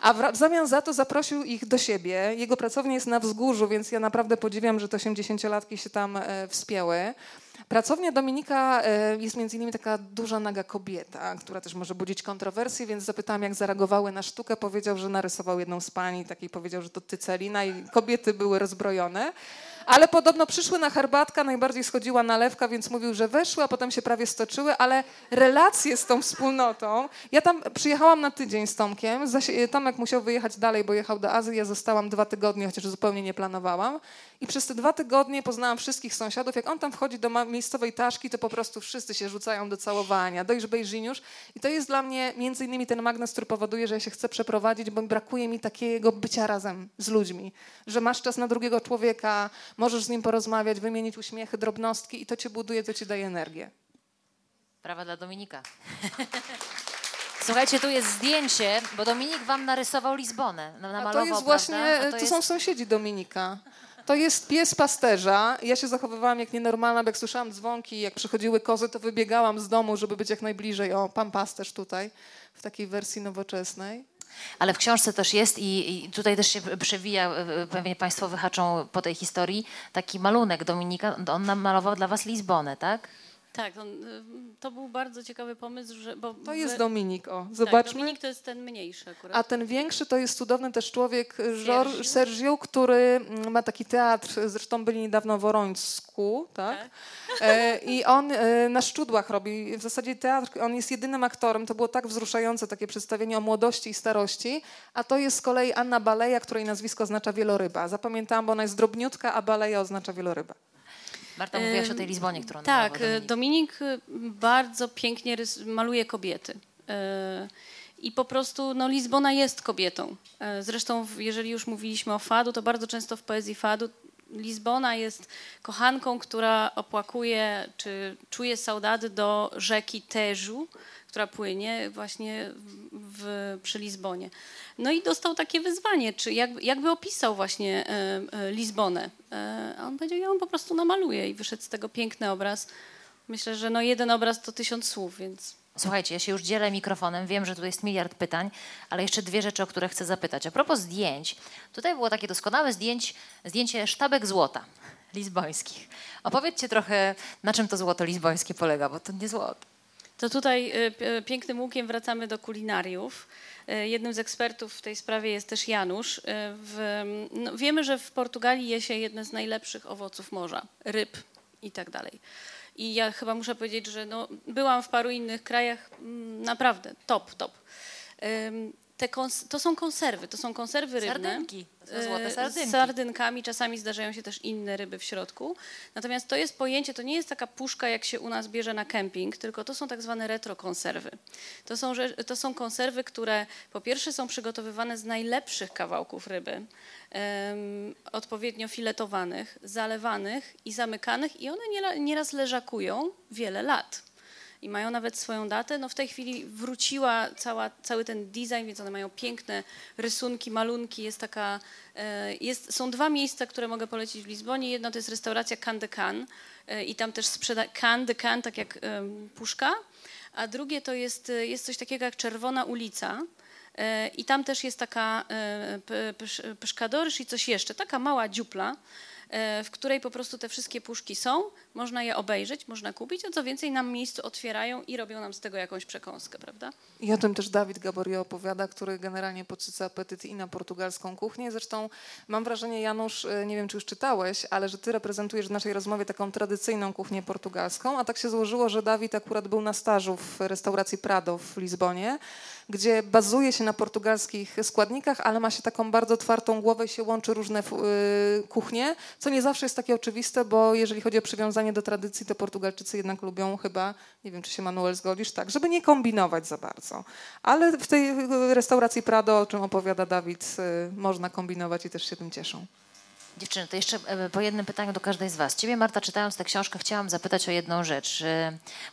Speaker 2: A w, zamian za to zaprosił ich do siebie. Jego pracownia jest na wzgórzu, więc ja naprawdę podziwiam, że te 80-latki się tam e, wspięły. Pracownia Dominika e, jest między innymi taka duża, naga kobieta, która też może budzić kontrowersje, więc zapytałam, jak zareagowały na sztukę. Powiedział, że narysował jedną z pani, takiej powiedział, że to ty Celina i kobiety były rozbrojone. Ale podobno przyszły na herbatkę, najbardziej schodziła nalewka, więc mówił, że weszły, a potem się prawie stoczyły, ale relacje z tą wspólnotą. Ja tam przyjechałam na tydzień z Tomkiem. Zaś- Tomek musiał wyjechać dalej, bo jechał do Azji. Ja zostałam dwa tygodnie, chociaż zupełnie nie planowałam. I przez te dwa tygodnie poznałam wszystkich sąsiadów. Jak on tam wchodzi do miejscowej taszki, to po prostu wszyscy się rzucają do całowania. Dojrz Bejrzyniusz. I to jest dla mnie między innymi ten magnes, który powoduje, że ja się chcę przeprowadzić, bo brakuje mi takiego bycia razem z ludźmi. Że masz czas na drugiego człowieka, możesz z nim porozmawiać, wymienić uśmiechy, drobnostki i to cię buduje, to ci daje energię.
Speaker 1: Brawa dla Dominika. Słuchajcie, tu jest zdjęcie, bo Dominik wam narysował Lizbonę. na-
Speaker 2: A
Speaker 1: Namalował,
Speaker 2: to jest
Speaker 1: prawda?
Speaker 2: właśnie,
Speaker 1: A
Speaker 2: to,
Speaker 1: to
Speaker 2: są
Speaker 1: jest-
Speaker 2: sąsiedzi Dominika. To jest pies pasterza. Ja się zachowywałam jak nienormalna, bo jak słyszałam dzwonki, jak przychodziły kozy, to wybiegałam z domu, żeby być jak najbliżej. O, pan pasterz tutaj, w takiej wersji nowoczesnej.
Speaker 1: Ale w książce też jest i, i tutaj też się przewija, e, pewnie Państwo wyhaczą po tej historii, taki malunek Dominika. On namalował dla Was Lizbonę, tak?
Speaker 3: Tak, on, y, to był bardzo ciekawy pomysł, że, bo
Speaker 2: To jest Dominik, o,
Speaker 3: Tak,
Speaker 2: zobaczmy.
Speaker 3: Dominik to jest ten mniejszy akurat.
Speaker 2: A ten większy to jest cudowny też człowiek,
Speaker 3: Sergio.
Speaker 2: Sergio, który mm, ma taki teatr, zresztą byli niedawno w Orońsku, tak? E, I on e, na szczudłach robi w zasadzie teatr, on jest jedynym aktorem, to było tak wzruszające takie przedstawienie o młodości i starości, a to jest z kolei Anna Baleja, której nazwisko oznacza wieloryba. Zapamiętałam, bo ona jest drobniutka, a Baleja oznacza wieloryba.
Speaker 1: Marta, mówiłaś o tej Lizbonie, którą
Speaker 3: Tak, y,
Speaker 1: Dominik.
Speaker 3: Dominik y, bardzo pięknie maluje kobiety. Y, I po prostu no, Lizbona jest kobietą. Zresztą, jeżeli już mówiliśmy o fadu, to bardzo często w poezji fadu Lizbona jest kochanką, która opłakuje czy czuje saudady do rzeki Teżu, która płynie właśnie w, przy Lizbonie. No i dostał takie wyzwanie, czy jak, jakby opisał właśnie e, e, Lizbonę. E, a on powiedział, ja ją po prostu namaluję i wyszedł z tego piękny obraz. Myślę, że no jeden obraz to tysiąc słów, więc
Speaker 1: Słuchajcie, ja się już dzielę mikrofonem, wiem, że tu jest miliard pytań, ale jeszcze dwie rzeczy, o które chcę zapytać. A propos zdjęć, tutaj było takie doskonałe zdjęć, zdjęcie sztabek złota lizbońskich. Opowiedzcie trochę, na czym to złoto lizbońskie polega, bo to nie złoto.
Speaker 3: To tutaj y, p- pięknym łukiem wracamy do kulinariów. Y, Jednym z ekspertów w tej sprawie jest też Janusz. Y, W, no, wiemy, że w Portugalii je się jedne z najlepszych owoców morza, ryb i tak dalej. I ja chyba muszę powiedzieć, że no, byłam w paru innych krajach, mm, naprawdę top, top. To są konserwy, to są konserwy rybne.
Speaker 1: Sardynki. To złote
Speaker 3: E,
Speaker 1: sardynki.
Speaker 3: Z sardynkami, czasami zdarzają się też inne ryby w środku. Natomiast to jest pojęcie, to nie jest taka puszka, jak się u nas bierze na kemping, tylko to są tak zwane retrokonserwy. To są, to są konserwy, które po pierwsze są przygotowywane z najlepszych kawałków ryby, em, odpowiednio filetowanych, zalewanych i zamykanych i one nieraz leżakują wiele lat i mają nawet swoją datę. No w tej chwili wróciła cała, cały ten design, więc one mają piękne rysunki, malunki. Jest taka, e, jest, są dwa miejsca, które mogę polecić w Lizbonie. Jedno to jest restauracja Can de Can e, i tam też sprzeda Can de Can, tak jak puszka. A drugie to jest, e, jest coś takiego jak Czerwona ulica. I tam też jest taka pyszkadorysz i coś jeszcze, taka mała dziupla, w której po prostu te wszystkie puszki są, można je obejrzeć, można kupić, a co więcej nam miejscu otwierają i robią nam z tego jakąś przekąskę, prawda?
Speaker 2: I o tym też Dawid Gaborio opowiada, który generalnie podsyca apetyt i na portugalską kuchnię. Zresztą mam wrażenie, Janusz, e, nie wiem czy już czytałeś, ale że ty reprezentujesz w naszej rozmowie taką tradycyjną kuchnię portugalską, a tak się złożyło, że Dawid akurat był na stażu w restauracji Prado w Lizbonie, gdzie bazuje się na portugalskich składnikach, ale ma się taką bardzo otwartą głowę i się łączy różne y, kuchnie, co nie zawsze jest takie oczywiste, bo jeżeli chodzi o przywiązanie do tradycji, to Portugalczycy jednak lubią chyba, nie wiem czy się Manuel zgodzisz, tak, żeby nie kombinować za bardzo. Ale w tej y, restauracji Prado, o czym opowiada Dawid, y, można kombinować i też się tym cieszą.
Speaker 1: Dziewczyny, to jeszcze e, po jednym pytaniu do każdej z Was. Ciebie, Marta, czytając tę książkę, chciałam zapytać o jedną rzecz.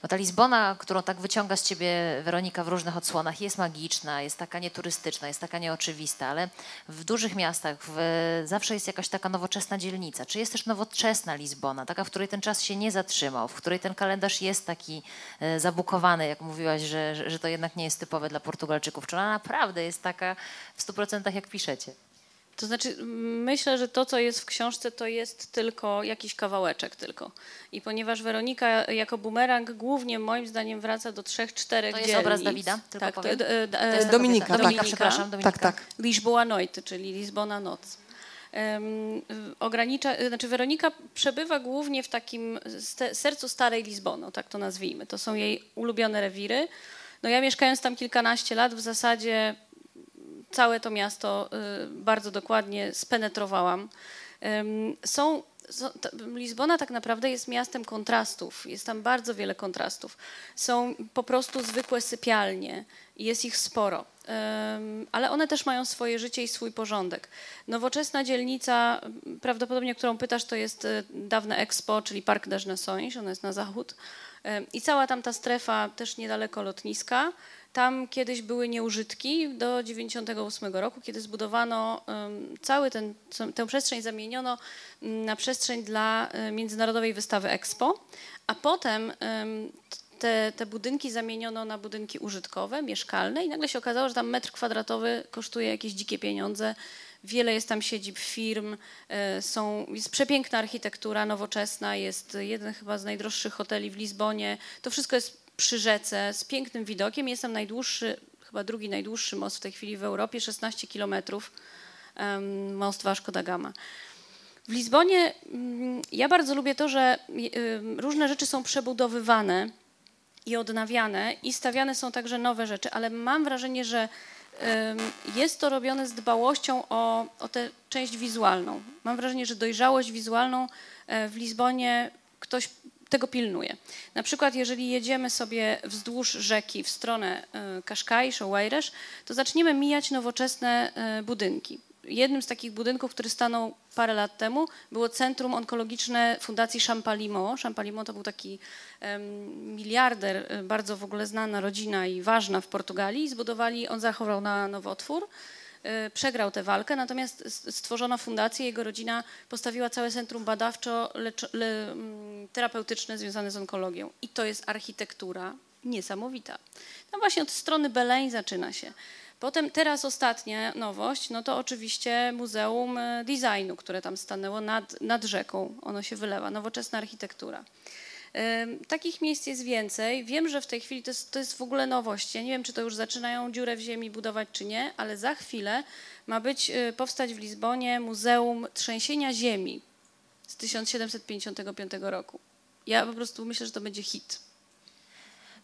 Speaker 1: Bo ta Lizbona, którą tak wyciąga z Ciebie Weronika w różnych odsłonach, jest magiczna, jest taka nieturystyczna, jest taka nieoczywista, ale w dużych miastach w, zawsze jest jakaś taka nowoczesna dzielnica. Czy jest też nowoczesna Lizbona, taka, w której ten czas się nie zatrzymał, w której ten kalendarz jest taki e, zabukowany, jak mówiłaś, że, że to jednak nie jest typowe dla Portugalczyków? Czy ona naprawdę jest taka w 100% jak piszecie?
Speaker 3: To znaczy, myślę, że to, co jest w książce, to jest tylko jakiś kawałeczek tylko. I ponieważ Weronika jako bumerang głównie moim zdaniem wraca do trzech, czterech
Speaker 1: To jest
Speaker 3: dzielnic.
Speaker 1: obraz Dawida? Tylko
Speaker 3: tak, to, e, e,
Speaker 1: To jest ta
Speaker 2: Dominika, tak.
Speaker 1: Dominika, przepraszam, Dominika.
Speaker 2: Tak, tak.
Speaker 3: Lisboa Noite, czyli Lizbona Noc. Em, ogranicza, znaczy Weronika przebywa głównie w takim ste, sercu starej Lizbony, tak to nazwijmy. To są jej ulubione rewiry. No ja mieszkając tam kilkanaście lat w zasadzie całe to miasto y, bardzo dokładnie spenetrowałam. Są, Lizbona tak naprawdę jest miastem kontrastów. Jest tam bardzo wiele kontrastów. Są po prostu zwykłe sypialnie jest ich sporo. Ale one też mają swoje życie i swój porządek. Nowoczesna dzielnica, prawdopodobnie którą pytasz, to jest y, dawne Expo, czyli Parc des Nations, ona jest na zachód. I cała tam ta strefa też niedaleko lotniska. Tam kiedyś były nieużytki do 98 roku, kiedy zbudowano cały ten, tę przestrzeń zamieniono na przestrzeń dla e, Międzynarodowej Wystawy Expo, a potem em, te, te budynki zamieniono na budynki użytkowe, mieszkalne i nagle się okazało, że tam metr kwadratowy kosztuje jakieś dzikie pieniądze. Wiele jest tam siedzib firm, e, są, jest przepiękna architektura, nowoczesna, jest jeden chyba z najdroższych hoteli w Lizbonie. To wszystko jest przy rzece z pięknym widokiem. Jest tam najdłuższy, chyba drugi najdłuższy most w tej chwili w Europie, 16 kilometrów, most Vasco da Gama. W Lizbonie mm, ja bardzo lubię to, że y, różne rzeczy są przebudowywane i odnawiane i stawiane są także nowe rzeczy, ale mam wrażenie, że jest to robione z dbałością o, o tę część wizualną. Mam wrażenie, że dojrzałość wizualną e, w Lizbonie ktoś tego pilnuje. Na przykład, jeżeli jedziemy sobie wzdłuż rzeki w stronę e, Cascais, Oeiras, to zaczniemy mijać nowoczesne e, budynki. Jednym z takich budynków, który stanął parę lat temu, było Centrum Onkologiczne Fundacji Champalimo. Champalimo to był taki miliarder, e, bardzo w ogóle znana rodzina i ważna w Portugalii. Zbudowali, on zachorował na nowotwór, przegrał tę walkę, natomiast stworzono fundację, jego rodzina postawiła całe centrum badawczo lecz, le, mm, związane z onkologią. I to jest architektura niesamowita. Tam właśnie od strony Beleń zaczyna się. Potem teraz ostatnia nowość, no to oczywiście Muzeum e, Designu, które tam stanęło nad, nad rzeką. Ono się wylewa, nowoczesna architektura. Takich miejsc jest więcej. Wiem, że w tej chwili to jest, to jest w ogóle nowość. Ja nie wiem, czy to już zaczynają dziurę w ziemi budować, czy nie, ale za chwilę ma być, y, powstać w Lizbonie Muzeum Trzęsienia Ziemi z 1755 roku. Ja po prostu myślę, że to będzie hit.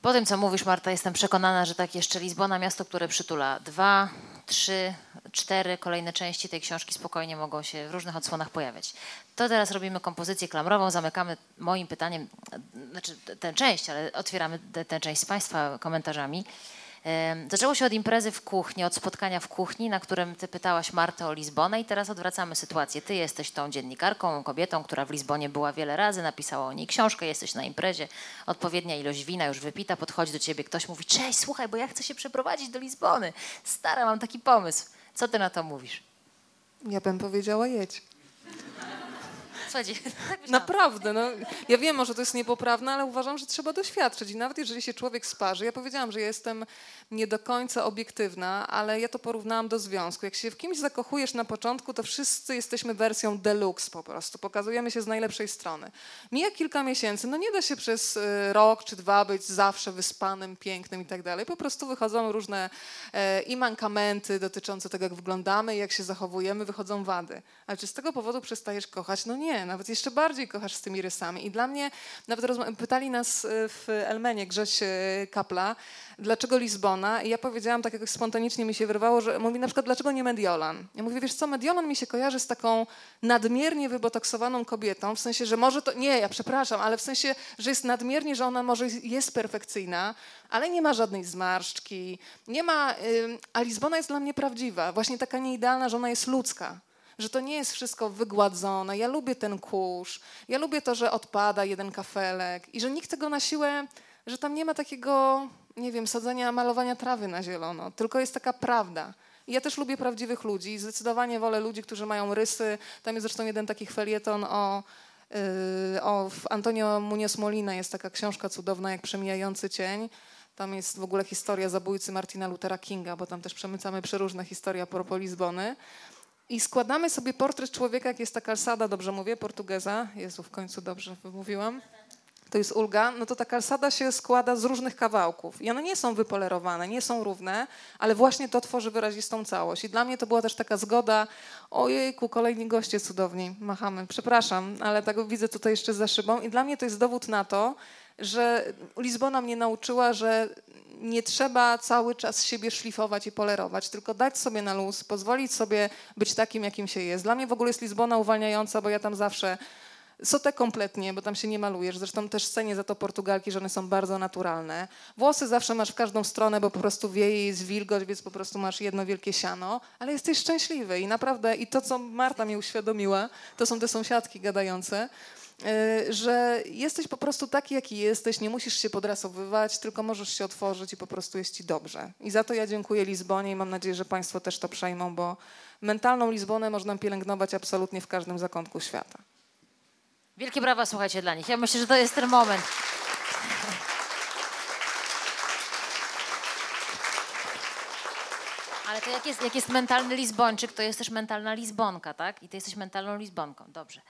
Speaker 1: Po tym, co mówisz, Marta, jestem przekonana, że tak jeszcze Lizbona, miasto, które przytula dwa trzy, cztery kolejne części tej książki spokojnie mogą się w różnych odsłonach pojawiać. To teraz robimy kompozycję klamrową, zamykamy moim pytaniem, znaczy tę część, ale otwieramy tę część z Państwa komentarzami. Zaczęło się od imprezy w kuchni, od spotkania w kuchni, na którym ty pytałaś Martę o Lizbonę i teraz odwracamy sytuację. Ty jesteś tą dziennikarką, kobietą, która w Lizbonie była wiele razy, napisała o niej książkę, jesteś na imprezie, odpowiednia ilość wina już wypita, podchodzi do ciebie ktoś, mówi cześć, słuchaj, bo ja chcę się przeprowadzić do Lizbony. Stara, mam taki pomysł. Co ty na to mówisz?
Speaker 2: Ja bym powiedziała jedź.
Speaker 1: Tak
Speaker 2: Naprawdę, no, ja wiem, może to jest niepoprawne, ale uważam, że trzeba doświadczyć. I nawet jeżeli się człowiek sparzy, ja powiedziałam, że jestem nie do końca obiektywna, ale ja to porównałam do związku. Jak się w kimś zakochujesz na początku, to wszyscy jesteśmy wersją deluxe po prostu. Pokazujemy się z najlepszej strony. Mija kilka miesięcy, no nie da się przez y, rok czy dwa być zawsze wyspanym, pięknym i tak dalej. Po prostu wychodzą różne e, i mankamenty dotyczące tego, jak wyglądamy, jak się zachowujemy, wychodzą wady. Ale czy z tego powodu przestajesz kochać? No nie, nawet jeszcze bardziej kochasz z tymi rysami. I dla mnie, nawet pytali nas e, w Elmenie Grześ e, Kapla, dlaczego Lizbona? I ja powiedziałam, tak jakoś spontanicznie mi się wyrwało, że mówi na przykład, dlaczego nie Mediolan? Ja mówię, wiesz co, Mediolan mi się kojarzy z taką nadmiernie wybotoksowaną kobietą, w sensie, że może to, nie, ja przepraszam, ale w sensie, że jest nadmiernie, że ona może jest perfekcyjna, ale nie ma żadnej zmarszczki, nie ma, a Lizbona jest dla mnie prawdziwa, właśnie taka nieidealna, że ona jest ludzka że to nie jest wszystko wygładzone. Ja lubię ten kurz, ja lubię to, że odpada jeden kafelek i że nikt tego na siłę, że tam nie ma takiego, nie wiem, sadzenia, malowania trawy na zielono, tylko jest taka prawda. I ja też lubię prawdziwych ludzi zdecydowanie wolę ludzi, którzy mają rysy. Tam jest zresztą jeden taki felieton o, yy, o Antonio Munoz Molina, jest taka książka cudowna jak Przemijający cień. Tam jest w ogóle historia zabójcy Martina Luthera Kinga, bo tam też przemycamy przeróżne historie a propos Lizbony. I składamy sobie portret człowieka, jak jest ta kalsada, dobrze mówię, Portugeza. Jezu, w końcu dobrze wymówiłam. To jest ulga. No to ta kalsada się składa z różnych kawałków. I one nie są wypolerowane, nie są równe, ale właśnie to tworzy wyrazistą całość. I dla mnie to była też taka zgoda, ojejku, kolejni goście cudowni, machamy, przepraszam, ale tak widzę tutaj jeszcze za szybą. I dla mnie to jest dowód na to, że Lizbona mnie nauczyła, że nie trzeba cały czas siebie szlifować i polerować, tylko dać sobie na luz, pozwolić sobie być takim, jakim się jest. Dla mnie w ogóle jest Lizbona uwalniająca, bo ja tam zawsze Sotę kompletnie, bo tam się nie malujesz. Zresztą też cenię za to Portugalki, że one są bardzo naturalne. Włosy zawsze masz w każdą stronę, bo po prostu wieje jest wilgoć, więc po prostu masz jedno wielkie siano, ale jesteś szczęśliwy i naprawdę, i to co Marta mi uświadomiła, to są te sąsiadki gadające, że jesteś po prostu taki, jaki jesteś, nie musisz się podrasowywać, tylko możesz się otworzyć i po prostu jest ci dobrze. I za to ja dziękuję Lizbonie i mam nadzieję, że Państwo też to przejmą, bo mentalną Lizbonę można pielęgnować absolutnie w każdym zakątku świata.
Speaker 1: Wielkie brawa, słuchajcie, dla nich. Ja myślę, że to jest ten moment. Ale to jak jest, jak jest mentalny Lizbończyk, to jest też mentalna Lizbonka, tak? I ty jesteś mentalną Lizbonką. Dobrze.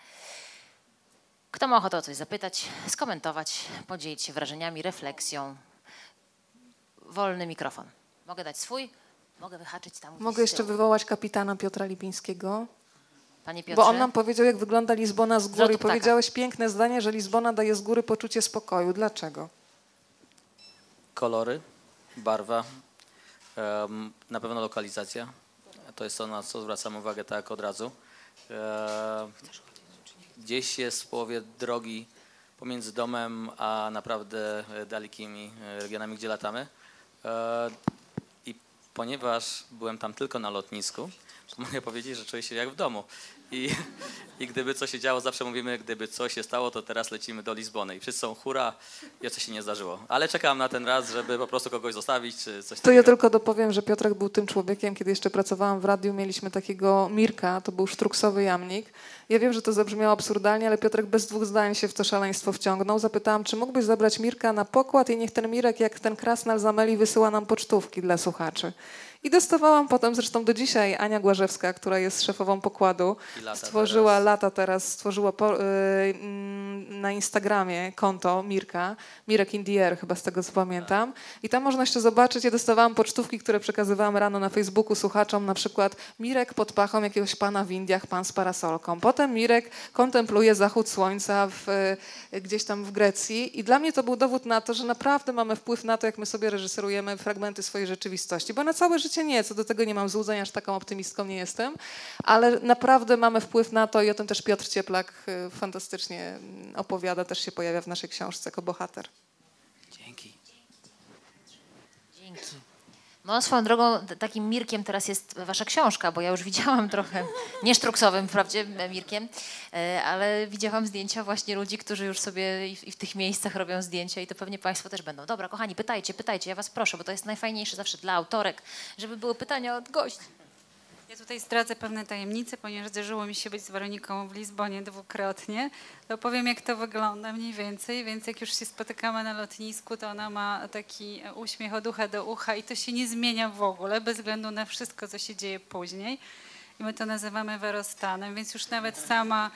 Speaker 1: Kto ma ochotę o coś zapytać, skomentować, podzielić się wrażeniami, refleksją? Wolny mikrofon. Mogę dać swój? Mogę wyhaczyć tam.
Speaker 2: Mogę jeszcze wywołać kapitana Piotra Lipińskiego.
Speaker 1: Panie Piotrze?
Speaker 2: Bo on nam powiedział, jak wygląda Lizbona z góry. Powiedziałeś piękne zdanie, że Lizbona daje z góry poczucie spokoju. Dlaczego?
Speaker 6: Kolory, barwa, na pewno lokalizacja. To jest to, na co zwracam uwagę tak od razu gdzieś jest w połowie drogi pomiędzy domem a naprawdę e, dalekimi e, regionami, gdzie latamy. E, I ponieważ byłem tam tylko na lotnisku, mogę powiedzieć, że czuję się jak w domu. I, I gdyby coś się działo, zawsze mówimy, gdyby coś się stało, to teraz lecimy do Lizbony. I wszyscy są hura, jeszcze się nie zdarzyło. Ale czekam na ten raz, żeby po prostu kogoś zostawić, czy coś
Speaker 2: To
Speaker 6: takiego.
Speaker 2: ja tylko dopowiem, że Piotrek był tym człowiekiem, kiedy jeszcze pracowałam w radiu, mieliśmy takiego Mirka, to był sztruksowy jamnik. Ja wiem, że to zabrzmiało absurdalnie, ale Piotrek bez dwóch zdań się w to szaleństwo wciągnął. Zapytałam, czy mógłbyś zabrać Mirka na pokład i niech ten Mirek, jak ten krasnal zameli, wysyła nam pocztówki dla słuchaczy. I dostawałam potem, zresztą do dzisiaj, Ania Głażewska, która jest szefową pokładu,
Speaker 6: lata
Speaker 2: stworzyła
Speaker 6: teraz.
Speaker 2: lata teraz, stworzyła po, y, mm, na Instagramie konto Mirka, Mirek Indier chyba z tego co pamiętam. I tam można jeszcze zobaczyć, ja dostawałam pocztówki, które przekazywałam rano na Facebooku słuchaczom, na przykład Mirek pod pachą jakiegoś pana w Indiach, pan z parasolką. Potem Mirek kontempluje zachód słońca w, e, gdzieś tam w Grecji i dla mnie to był dowód na to, że naprawdę mamy wpływ na to, jak my sobie reżyserujemy fragmenty swojej rzeczywistości, bo na całe życie nie, co do tego nie mam złudzeń, aż taką optymistką nie jestem, ale naprawdę mamy wpływ na to i o tym też Piotr Cieplak e, fantastycznie opowiada, też się pojawia w naszej książce jako bohater.
Speaker 6: Dzięki.
Speaker 1: Dzięki. No swoją drogą takim Mirkiem teraz jest wasza książka, bo ja już widziałam trochę, nie sztruksowym wprawdzie e, Mirkiem, e, ale widziałam zdjęcia właśnie ludzi, którzy już sobie i w tych miejscach robią zdjęcia i to pewnie państwo też będą. Dobra, kochani, pytajcie, pytajcie, ja was proszę, bo to jest najfajniejsze zawsze dla autorek, żeby były pytania od gości.
Speaker 7: Ja tutaj zdradzę pewne tajemnice, ponieważ zdarzyło mi się być z Weroniką w Lizbonie dwukrotnie. To powiem, jak to wygląda mniej więcej. Więc jak już się spotykamy na lotnisku, to ona ma taki uśmiech od ucha do ucha i to się nie zmienia w ogóle, bez względu na wszystko, co się dzieje później. I my to nazywamy Werostanem, więc już nawet sama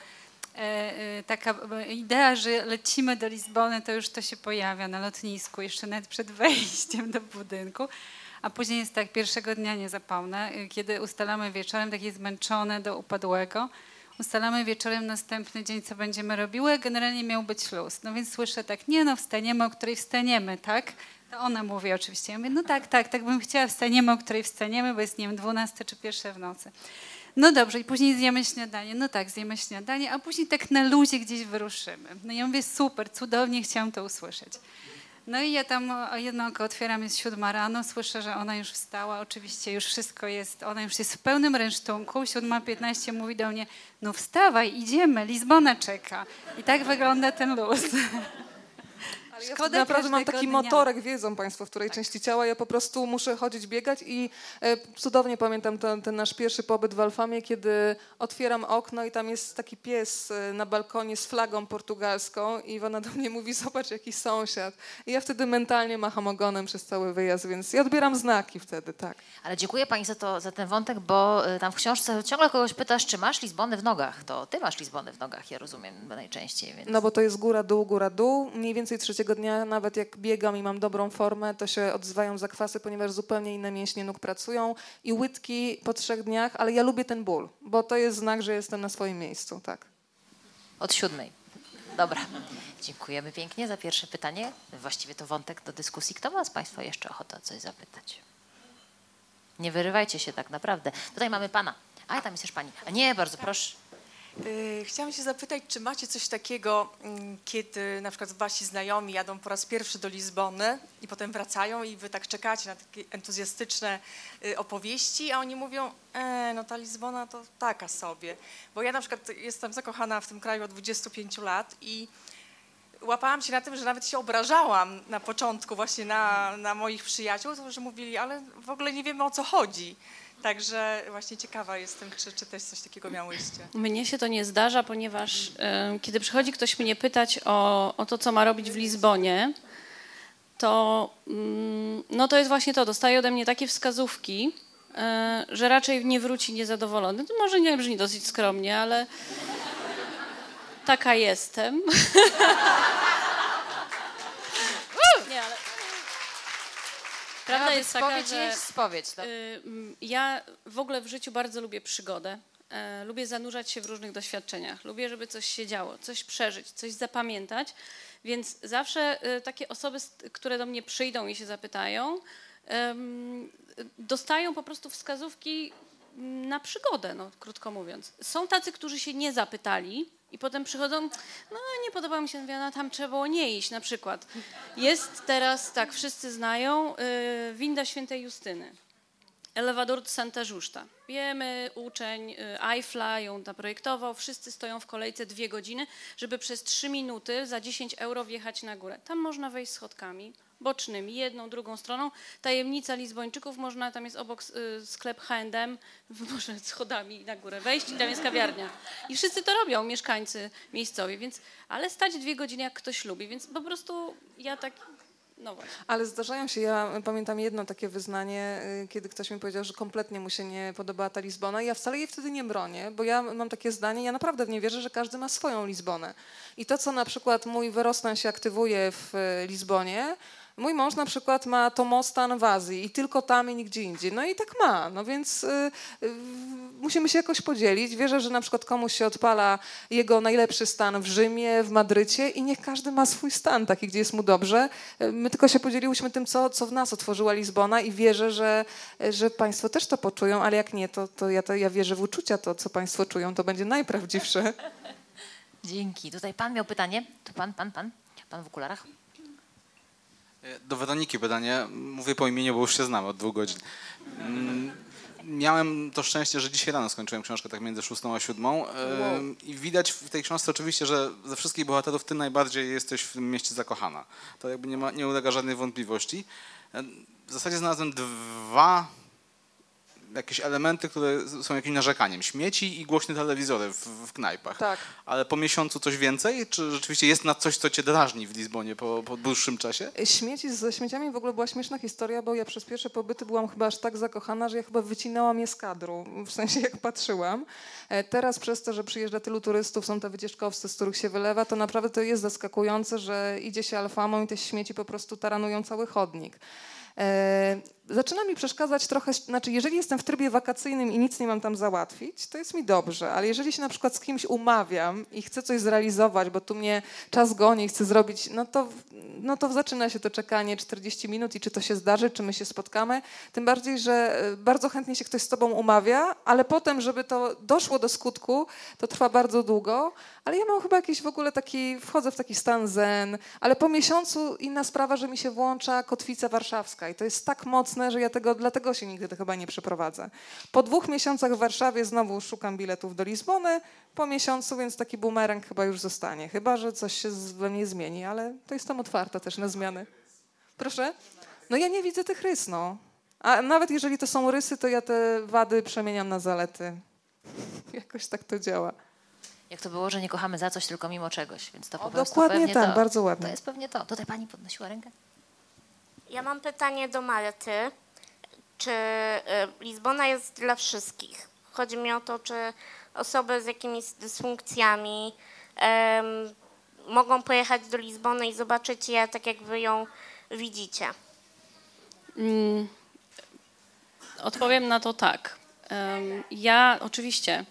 Speaker 7: e, e, taka idea, że lecimy do Lizbony, to już to się pojawia na lotnisku, jeszcze nawet przed wejściem do budynku. A później jest tak, pierwszego dnia nie zapomnę, y, kiedy ustalamy wieczorem, takie zmęczone do upadłego, ustalamy wieczorem następny dzień, co będziemy robiły. Generalnie miał być luz. No więc słyszę tak, nie no, wstaniemy, o której wstaniemy, tak? To ona mówi oczywiście. Ja mówię, no tak, tak, tak bym chciała, wstaniemy, o której wstaniemy, bo jest, nie wiem, 12 czy pierwsze w nocy. No dobrze, i później zjemy śniadanie. No tak, zjemy śniadanie, a później tak na luzie gdzieś wyruszymy. No ja mówię, super, cudownie, chciałam to usłyszeć. No i ja tam jedno oko otwieram, jest siódma rano, słyszę, że ona już wstała, oczywiście już wszystko jest, ona już jest w pełnym rynsztunku, siódma piętnaście mówi do mnie, no wstawaj, idziemy, Lizbona czeka. I tak wygląda ten luz.
Speaker 2: Ja
Speaker 7: Szkoda
Speaker 2: naprawdę mam taki
Speaker 7: dnia.
Speaker 2: motorek, wiedzą Państwo, w której części ciała. Ja po prostu muszę chodzić, biegać i e, cudownie pamiętam ten, ten nasz pierwszy pobyt w Alfamie, kiedy otwieram okno i tam jest taki pies e, na balkonie z flagą portugalską i ona do mnie mówi, zobacz jaki sąsiad. I ja wtedy mentalnie macham ogonem przez cały wyjazd, więc ja odbieram znaki wtedy, tak.
Speaker 1: Ale dziękuję pani za, to, za ten wątek, bo y, tam w książce ciągle kogoś pytasz, czy masz Lizbonę w nogach. To ty masz Lizbonę w nogach, ja rozumiem najczęściej. Więc...
Speaker 2: No bo to jest góra, dół, góra, dół. Mniej więcej trzeciego dnia, nawet jak biegam i mam dobrą formę, to się odzywają zakwasy, ponieważ zupełnie inne mięśnie nóg pracują i łydki po trzech dniach, ale ja lubię ten ból, bo to jest znak, że jestem na swoim miejscu, tak.
Speaker 1: Od siódmej. Dobra. Dziękujemy pięknie za pierwsze pytanie. Właściwie to wątek do dyskusji. Kto ma z Państwa jeszcze ochotę o coś zapytać? Nie wyrywajcie się tak naprawdę. Tutaj mamy Pana. A, tam jest też Pani. A nie, bardzo proszę.
Speaker 8: Y, Chciałam się zapytać, czy macie coś takiego, mm, kiedy na przykład wasi znajomi jadą po raz pierwszy do Lizbony i potem wracają i wy tak czekacie na takie entuzjastyczne y, opowieści, a oni mówią, e, no ta Lizbona to taka sobie. Bo ja na przykład jestem zakochana w tym kraju od 25 lat i łapałam się na tym, że nawet się obrażałam na początku właśnie na, na moich przyjaciół, że mówili, ale w ogóle nie wiemy o co chodzi. Także właśnie ciekawa jestem, czy, czy też coś takiego miałyście.
Speaker 3: Mnie się to nie zdarza, ponieważ e, kiedy przychodzi ktoś mnie pytać o, o to, co ma robić w Lizbonie, to, mm, no to jest właśnie to. Dostaje ode mnie takie wskazówki, e, że raczej nie wróci niezadowolony. To może nie brzmi dosyć skromnie, ale taka jestem. nie, ale... Prawda jest
Speaker 1: być
Speaker 3: taka,
Speaker 1: spowiedź,
Speaker 3: że...
Speaker 1: spowiedź. Tak?
Speaker 3: Y, Ja w ogóle w życiu bardzo lubię przygodę. E, Lubię zanurzać się w różnych doświadczeniach. Lubię, żeby coś się działo, coś przeżyć, coś zapamiętać. Więc zawsze y, takie osoby, które do mnie przyjdą i się zapytają, dostają po prostu wskazówki na przygodę, no, krótko mówiąc. Są tacy, którzy się nie zapytali i potem przychodzą, no nie podoba mi się, mówię, no tam trzeba było nie iść na przykład. Jest teraz, tak, wszyscy znają, y, winda świętej Justyny. Elevador de Santa Justa. Wiemy, uczeń y, Eiffla ją zaprojektował, wszyscy stoją w kolejce dwie godziny, żeby przez trzy minuty za 10 euro wjechać na górę. Tam można wejść schodkami bocznymi, jedną, drugą stroną. Tajemnica Lizbończyków, można, tam jest obok y, sklep H&M, może schodami na górę wejść i tam jest kawiarnia. I wszyscy to robią, mieszkańcy miejscowi, więc, ale stać dwie godziny jak ktoś lubi, więc po prostu ja tak No.
Speaker 2: Ale zdarzają się, ja pamiętam jedno takie wyznanie, y, kiedy ktoś mi powiedział, że kompletnie mu się nie podobała ta Lizbona i ja wcale jej wtedy nie bronię, bo ja mam takie zdanie, ja naprawdę w nie wierzę, że każdy ma swoją Lizbonę. I to, co na przykład mój wyrostan się aktywuje w y, Lizbonie, Mój mąż na przykład ma Tomostan w Azji i tylko tam i nigdzie indziej. No i tak ma, no więc y, y, musimy się jakoś podzielić. Wierzę, że na przykład komuś się odpala jego najlepszy stan w Rzymie, w Madrycie i niech każdy ma swój stan, taki, gdzie jest mu dobrze. Y, My tylko się podzieliłyśmy tym, co, co w nas otworzyła Lizbona i wierzę, że, że Państwo też to poczują, ale jak nie, to, to, ja, to ja wierzę w uczucia, to co Państwo czują, to będzie najprawdziwsze.
Speaker 1: Dzięki. Tutaj pan miał pytanie. Tu pan, pan, pan. Pan w okularach.
Speaker 9: Do Weroniki pytanie. Mówię po imieniu, bo już się znamy od dwóch godzin. Mm, Miałem to szczęście, że dzisiaj rano skończyłem książkę tak między szóstą a siódmą i widać w tej książce oczywiście, że ze wszystkich bohaterów ty najbardziej jesteś w tym mieście zakochana. To jakby nie, ma, nie ulega żadnej wątpliwości. W zasadzie znalazłem dwa jakieś elementy, które są jakimś narzekaniem. Śmieci i głośne telewizory w, w knajpach.
Speaker 2: Tak.
Speaker 9: Ale po miesiącu coś więcej? Czy rzeczywiście jest na coś, co cię drażni w Lizbonie po, po dłuższym czasie?
Speaker 2: Śmieci ze śmieciami w ogóle była śmieszna historia, bo ja przez pierwsze pobyty byłam chyba aż tak zakochana, że ja chyba wycinałam je z kadru, w sensie jak patrzyłam. E, Teraz przez to, że przyjeżdża tylu turystów, są te wycieczkowcy, z których się wylewa, to naprawdę to jest zaskakujące, że idzie się alfamą i te śmieci po prostu taranują cały chodnik. Zaczyna mi przeszkadzać trochę, znaczy jeżeli jestem w trybie wakacyjnym i nic nie mam tam załatwić, to jest mi dobrze, ale jeżeli się na przykład z kimś umawiam i chcę coś zrealizować, bo tu mnie czas goni chcę zrobić, no to, no to zaczyna się to czekanie 40 minut i czy to się zdarzy, czy my się spotkamy, tym bardziej, że e, bardzo chętnie się ktoś z tobą umawia, ale potem, żeby to doszło do skutku, to trwa bardzo długo, ale ja mam chyba jakiś w ogóle taki, wchodzę w taki stan zen, ale po miesiącu inna sprawa, że mi się włącza kotwica warszawska i to jest tak mocne, że ja tego, dlatego się nigdy chyba nie przeprowadzę. Po dwóch miesiącach w Warszawie znowu szukam biletów do Lizbony, po miesiącu, więc taki bumerang chyba już zostanie, chyba, że coś się we mnie zmieni, ale to jestem otwarta też na zmiany. Proszę? No ja nie widzę tych rys, no. A nawet jeżeli to są rysy, to ja te wady przemieniam na zalety. Jakoś tak to działa.
Speaker 1: Jak to było, że nie kochamy za coś, tylko mimo czegoś. Więc to po
Speaker 2: O,
Speaker 1: prostu
Speaker 2: dokładnie tak,
Speaker 1: to,
Speaker 2: bardzo ładnie.
Speaker 1: To jest pewnie to. Tutaj pani podnosiła rękę.
Speaker 10: Ja mam pytanie do Marty. Czy y, Lizbona jest dla wszystkich? Chodzi mi o to, czy osoby z jakimiś dysfunkcjami em, mogą pojechać do Lizbony i zobaczyć je tak, jak wy ją widzicie.
Speaker 3: Mm, Odpowiem na to tak. Em, Ja oczywiście,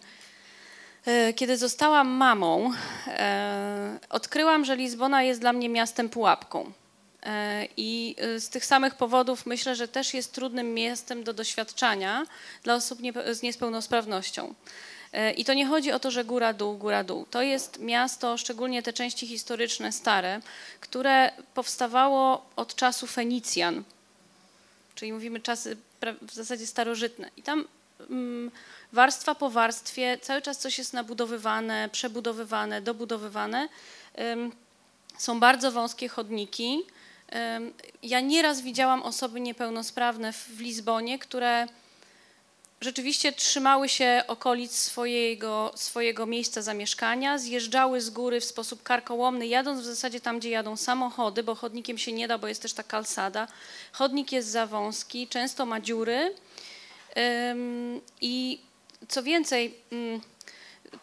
Speaker 3: e, kiedy zostałam mamą, e, odkryłam, że Lizbona jest dla mnie miastem pułapką. E, I e, z tych samych powodów myślę, że też jest trudnym miastem do doświadczania dla osób z niepełnosprawnością. E, I to nie chodzi o to, że góra, dół, góra, dół. To jest miasto, szczególnie te części historyczne, stare, które powstawało od czasu Fenicjan, czyli mówimy czasy w zasadzie starożytne. I tam mm, warstwa po warstwie cały czas coś jest nabudowywane, przebudowywane, dobudowywane. Są bardzo wąskie chodniki. Ja nieraz widziałam osoby niepełnosprawne w, Lizbonie, które rzeczywiście trzymały się okolic swojego, swojego miejsca zamieszkania, zjeżdżały z góry w sposób karkołomny, jadąc w zasadzie tam, gdzie jadą samochody, bo chodnikiem się nie da, bo jest też ta kalsada. Chodnik jest za wąski, często ma dziury. I co więcej, ym,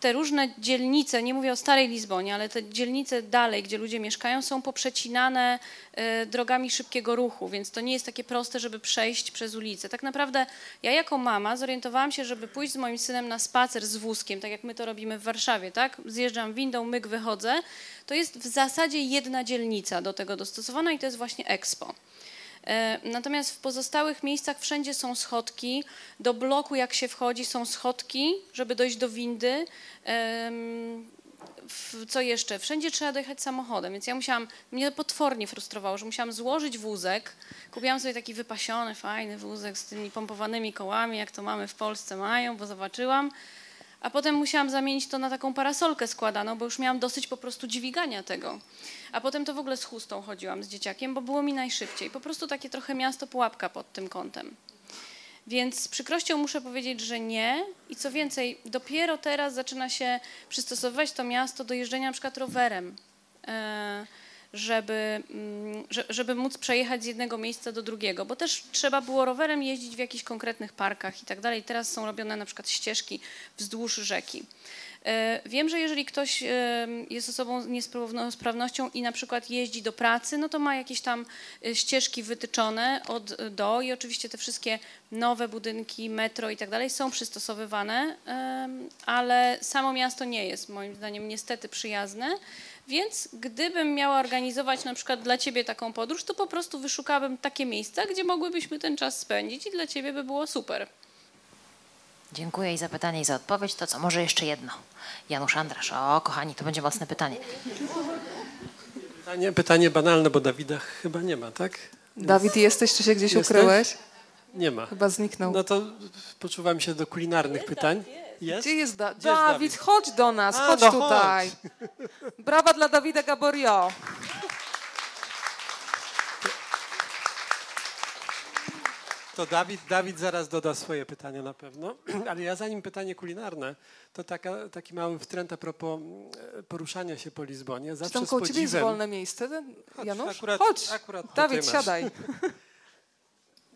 Speaker 3: te różne dzielnice, nie mówię o starej Lizbonie, ale te dzielnice dalej, gdzie ludzie mieszkają, są poprzecinane e, drogami szybkiego ruchu, więc to nie jest takie proste, żeby przejść przez ulicę. Tak naprawdę ja jako mama zorientowałam się, żeby pójść z moim synem na spacer z wózkiem, tak jak my to robimy w Warszawie, tak? Zjeżdżam windą, myk, wychodzę. To jest w zasadzie jedna dzielnica do tego dostosowana i to jest właśnie Expo. E, Natomiast w pozostałych miejscach wszędzie są schodki. Do bloku, jak się wchodzi, są schodki, żeby dojść do windy. Co jeszcze? Wszędzie trzeba dojechać samochodem, więc ja musiałam, mnie potwornie frustrowało, że musiałam złożyć wózek. Kupiłam sobie taki wypasiony, fajny wózek z tymi pompowanymi kołami, jak to mamy w Polsce mają, bo zobaczyłam. A potem musiałam zamienić to na taką parasolkę składaną, bo już miałam dosyć po prostu dźwigania tego. A potem to w ogóle z chustą chodziłam z dzieciakiem, bo było mi najszybciej. Po prostu takie trochę miasto pułapka pod tym kątem. Więc z przykrością muszę powiedzieć, że nie. I co więcej, dopiero teraz zaczyna się przystosowywać to miasto do jeżdżenia na przykład rowerem. E, żeby, mm, że- żeby móc przejechać z jednego miejsca do drugiego, bo też trzeba było rowerem jeździć w jakichś konkretnych parkach i tak dalej. Teraz są robione na przykład ścieżki wzdłuż rzeki. E, Wiem, że jeżeli ktoś e, jest osobą z niepełnosprawnością i na przykład jeździ do pracy, no to ma jakieś tam e, ścieżki wytyczone od do i oczywiście te wszystkie nowe budynki, metro i tak dalej są przystosowywane, ale samo miasto nie jest moim zdaniem niestety przyjazne. Więc gdybym miała organizować na przykład dla ciebie taką podróż, to po prostu wyszukałabym takie miejsca, gdzie mogłybyśmy ten czas spędzić i dla ciebie by było super.
Speaker 1: Dziękuję i za pytanie i za odpowiedź. To co, może jeszcze jedno. Janusz Andrasz. O, kochani, to będzie mocne pytanie.
Speaker 4: Pytanie, pytanie banalne, bo Dawida chyba nie ma, tak?
Speaker 2: Dawid, jesteś, czy się gdzieś
Speaker 4: Jesteś?
Speaker 2: ukryłeś?
Speaker 4: Nie ma.
Speaker 2: Chyba zniknął.
Speaker 4: No to poczuwam się do kulinarnych pytań. Jest?
Speaker 2: Gdzie jest da-
Speaker 4: Gdzie jest
Speaker 2: Dawid?
Speaker 4: Dawid?
Speaker 2: Chodź do nas,
Speaker 4: A,
Speaker 2: chodź
Speaker 4: no
Speaker 2: tutaj. Brawa dla Dawida Gaborio.
Speaker 4: To Dawid, Dawid zaraz doda swoje pytania na pewno, ale ja zanim pytanie kulinarne, to taka, taki mały wtręt a propos e, poruszania się po Lizbonie.
Speaker 2: Czy
Speaker 4: Zawsze
Speaker 2: tam
Speaker 4: z
Speaker 2: koło ciebie jest
Speaker 4: podziwem,
Speaker 2: wolne miejsce, Janusz?
Speaker 4: akurat-
Speaker 2: Chodź,
Speaker 4: akurat tutaj
Speaker 2: Dawid,
Speaker 4: masz.
Speaker 2: siadaj.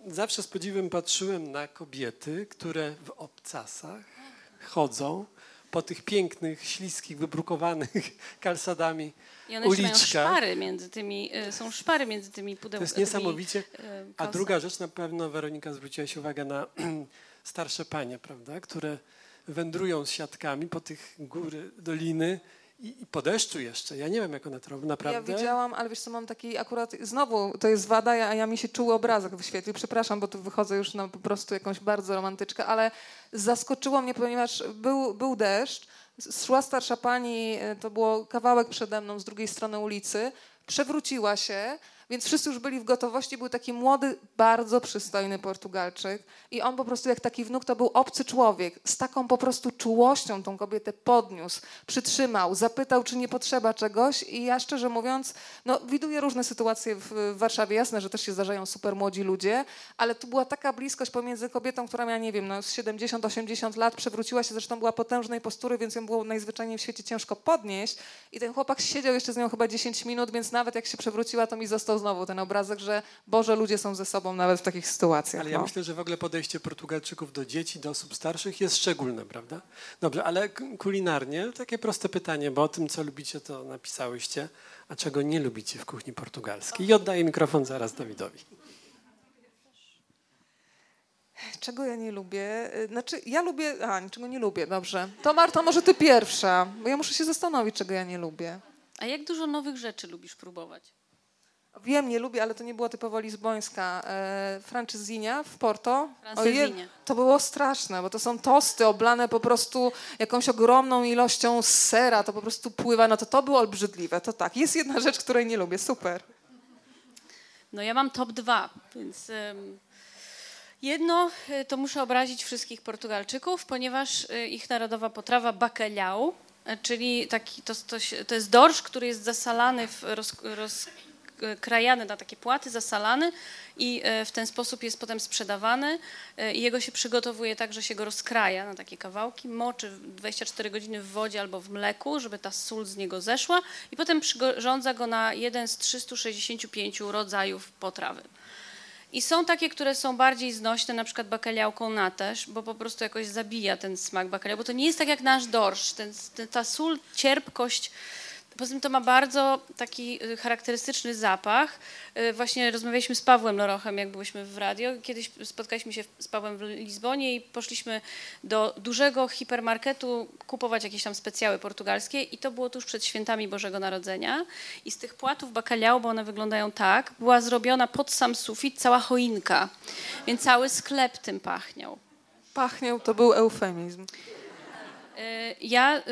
Speaker 4: zawsze z podziwem patrzyłem na kobiety, które w obcasach chodzą po tych pięknych, śliskich, wybrukowanych kalsadami
Speaker 3: I one jeszcze mają
Speaker 4: uliczkach.
Speaker 3: szpary między tymi, y, są szpary między tymi
Speaker 4: To
Speaker 3: pudełkami.
Speaker 4: jest niesamowicie. A
Speaker 3: kalsami.
Speaker 4: druga rzecz, na pewno Weronika zwróciłaś uwagę na starsze panie, prawda, które wędrują z siatkami po tych góry, doliny i, i po deszczu jeszcze. Ja nie wiem, jak one to robią, naprawdę.
Speaker 2: Ja widziałam, ale wiesz co, mam taki akurat, znowu to jest wada, a ja mi się czuły obrazek wyświetlił, przepraszam, bo tu wychodzę już na po prostu jakąś bardzo romantyczkę, ale zaskoczyło mnie, ponieważ był, był deszcz, szła starsza pani, e, to było kawałek przede mną z drugiej strony ulicy, przewróciła się, więc wszyscy już byli w gotowości. Był taki młody, bardzo przystojny Portugalczyk i on po prostu jak taki wnuk to był obcy człowiek. Z taką po prostu czułością tą kobietę podniósł, przytrzymał, zapytał, czy nie potrzeba czegoś i ja szczerze mówiąc, no widuję różne sytuacje w, Warszawie. Jasne, że też się zdarzają super młodzi ludzie, ale tu była taka bliskość pomiędzy kobietą, która miała, nie wiem, no z 70-80 lat, przewróciła się, zresztą była potężnej postury, więc ją było najzwyczajniej w świecie ciężko podnieść i ten chłopak siedział jeszcze z nią chyba 10 minut, więc nawet jak się przewróciła, to mi został znowu ten obrazek, że Boże, ludzie są ze sobą nawet w takich sytuacjach.
Speaker 4: Ale ja
Speaker 2: no.
Speaker 4: myślę, że w ogóle podejście Portugalczyków do dzieci, do osób starszych jest szczególne, prawda? Dobrze, ale kulinarnie takie proste pytanie, bo o tym, co lubicie, to napisałyście, a czego nie lubicie w kuchni portugalskiej. I oddaję mikrofon zaraz Dawidowi.
Speaker 2: Czego ja nie lubię? Y, Znaczy, ja lubię. A, niczego nie lubię, dobrze. To Marta, może ty pierwsza, bo ja muszę się zastanowić, czego ja nie lubię.
Speaker 3: A jak dużo nowych rzeczy lubisz próbować?
Speaker 2: Wiem, nie lubię, ale to nie była typowo lizbońska. E, franczyzinia w Porto.
Speaker 3: Francezinie.
Speaker 2: to było straszne, bo to są tosty oblane po prostu jakąś ogromną ilością sera, to po prostu pływa. No to to było obrzydliwe, to tak. Jest jedna rzecz, której nie lubię, super.
Speaker 3: No ja mam top dwa, więc em, jedno y, to muszę obrazić wszystkich Portugalczyków, ponieważ y, ich narodowa potrawa bacalhau, y, czyli taki, to, to, to jest dorsz, który jest zasalany, w roz, rozkrajany na takie płaty, zasalany i y, w ten sposób jest potem sprzedawany i jego się przygotowuje tak, że się go rozkraja na takie kawałki, moczy w 24 godziny w wodzie albo w mleku, żeby ta sól z niego zeszła i potem przyrządza go na jeden z 365 rodzajów potrawy. I są takie, które są bardziej znośne, na przykład bakaliałką na też, bo po prostu jakoś zabija ten smak bakaliału, bo to nie jest tak jak nasz dorsz. Ten, ta sól, cierpkość, poza tym to ma bardzo taki y, charakterystyczny zapach. Y, Właśnie rozmawialiśmy z Pawłem Lorochem, jak byliśmy w radio. Kiedyś spotkaliśmy się z Pawłem w Lizbonie i poszliśmy do dużego hipermarketu kupować jakieś tam specjały portugalskie i to było tuż przed świętami Bożego Narodzenia. I z tych płatów bakaliału, bo one wyglądają tak, była zrobiona pod sam sufit cała choinka, więc cały sklep tym pachniał.
Speaker 2: Pachniał, to był eufemizm.
Speaker 3: Y, Ja, y,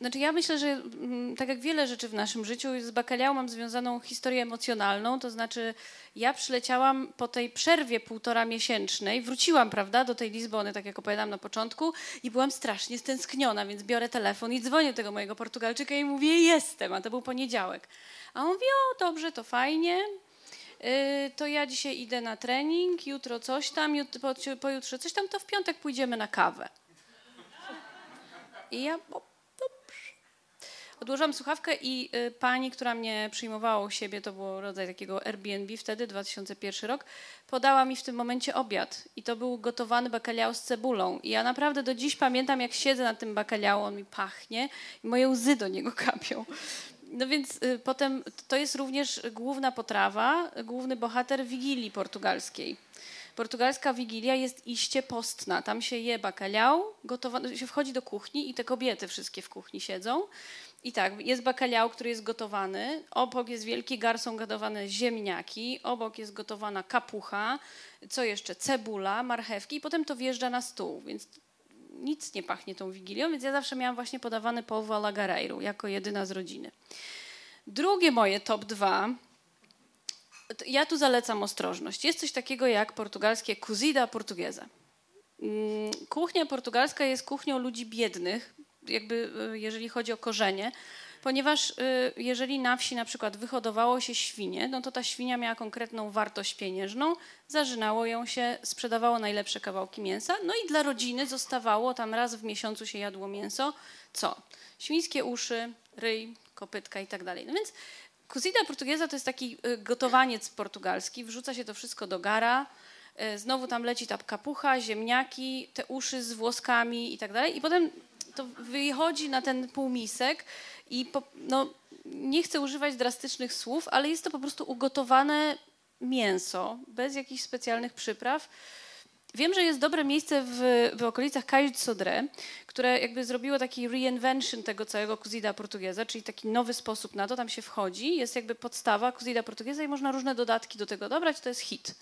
Speaker 3: znaczy ja myślę, że mm, tak jak wiele rzeczy w naszym życiu, z bakaliałą mam związaną historię emocjonalną, to znaczy ja przyleciałam po tej przerwie półtora miesięcznej, wróciłam, prawda, do tej Lizbony, tak jak opowiadałam na początku i byłam strasznie stęskniona, więc biorę telefon i dzwonię do tego mojego Portugalczyka i mówię, jestem, a to był poniedziałek. A on mówi, o dobrze, to fajnie, Y, to ja dzisiaj idę na trening, jutro coś tam, jut- po- pojutrze coś tam, to w piątek pójdziemy na kawę. I ja, o, dobrze. Odłożyłam słuchawkę i y, pani, która mnie przyjmowała u siebie, to było rodzaj takiego Airbnb wtedy, 2001 rok, podała mi w tym momencie obiad. I to był gotowany bakaliał z cebulą. I ja naprawdę do dziś pamiętam, jak siedzę na tym bakaliału, on mi pachnie i moje łzy do niego kapią. No więc y, potem to jest również główna potrawa, główny bohater Wigilii portugalskiej. Portugalska Wigilia jest iście postna. Tam się je bakaliał, gotowa- się wchodzi do kuchni i te kobiety wszystkie w kuchni siedzą. I tak, jest bakaliał, który jest gotowany, obok jest wielki garson gotowane ziemniaki, obok jest gotowana kapucha, co jeszcze, cebula, marchewki i potem to wjeżdża na stół, więc nic nie pachnie tą Wigilią, więc ja zawsze miałam właśnie podawany połowę lagareiru, jako jedyna z rodziny. Drugie moje top 2 to ja tu zalecam ostrożność. Jest coś takiego jak portugalskie cozida portuguesa. Mm, Kuchnia portugalska jest kuchnią ludzi biednych, jakby y, jeżeli chodzi o korzenie, ponieważ y, jeżeli na wsi na przykład wyhodowało się świnię, no to ta świnia miała konkretną wartość pieniężną, zarzynało ją się, sprzedawało najlepsze kawałki mięsa, no i dla rodziny zostawało, tam raz w miesiącu się jadło mięso, co? Świńskie uszy, ryj, kopytka i tak dalej. No więc Cozida portugiesa to jest taki y, gotowaniec portugalski. Wrzuca się to wszystko do gara. y, Znowu tam leci ta kapucha, ziemniaki, te uszy z włoskami i tak dalej. I potem to wychodzi na ten półmisek i po, no, nie chcę używać drastycznych słów, ale jest to po prostu ugotowane mięso bez jakichś specjalnych przypraw. Wiem, że jest dobre miejsce w, w okolicach Cais Sodre, które jakby zrobiło taki reinvention tego całego cozida portugiesa, czyli taki nowy sposób na to. Tam się wchodzi, jest jakby podstawa cozida portugiesa i można różne dodatki do tego dobrać. To jest hit.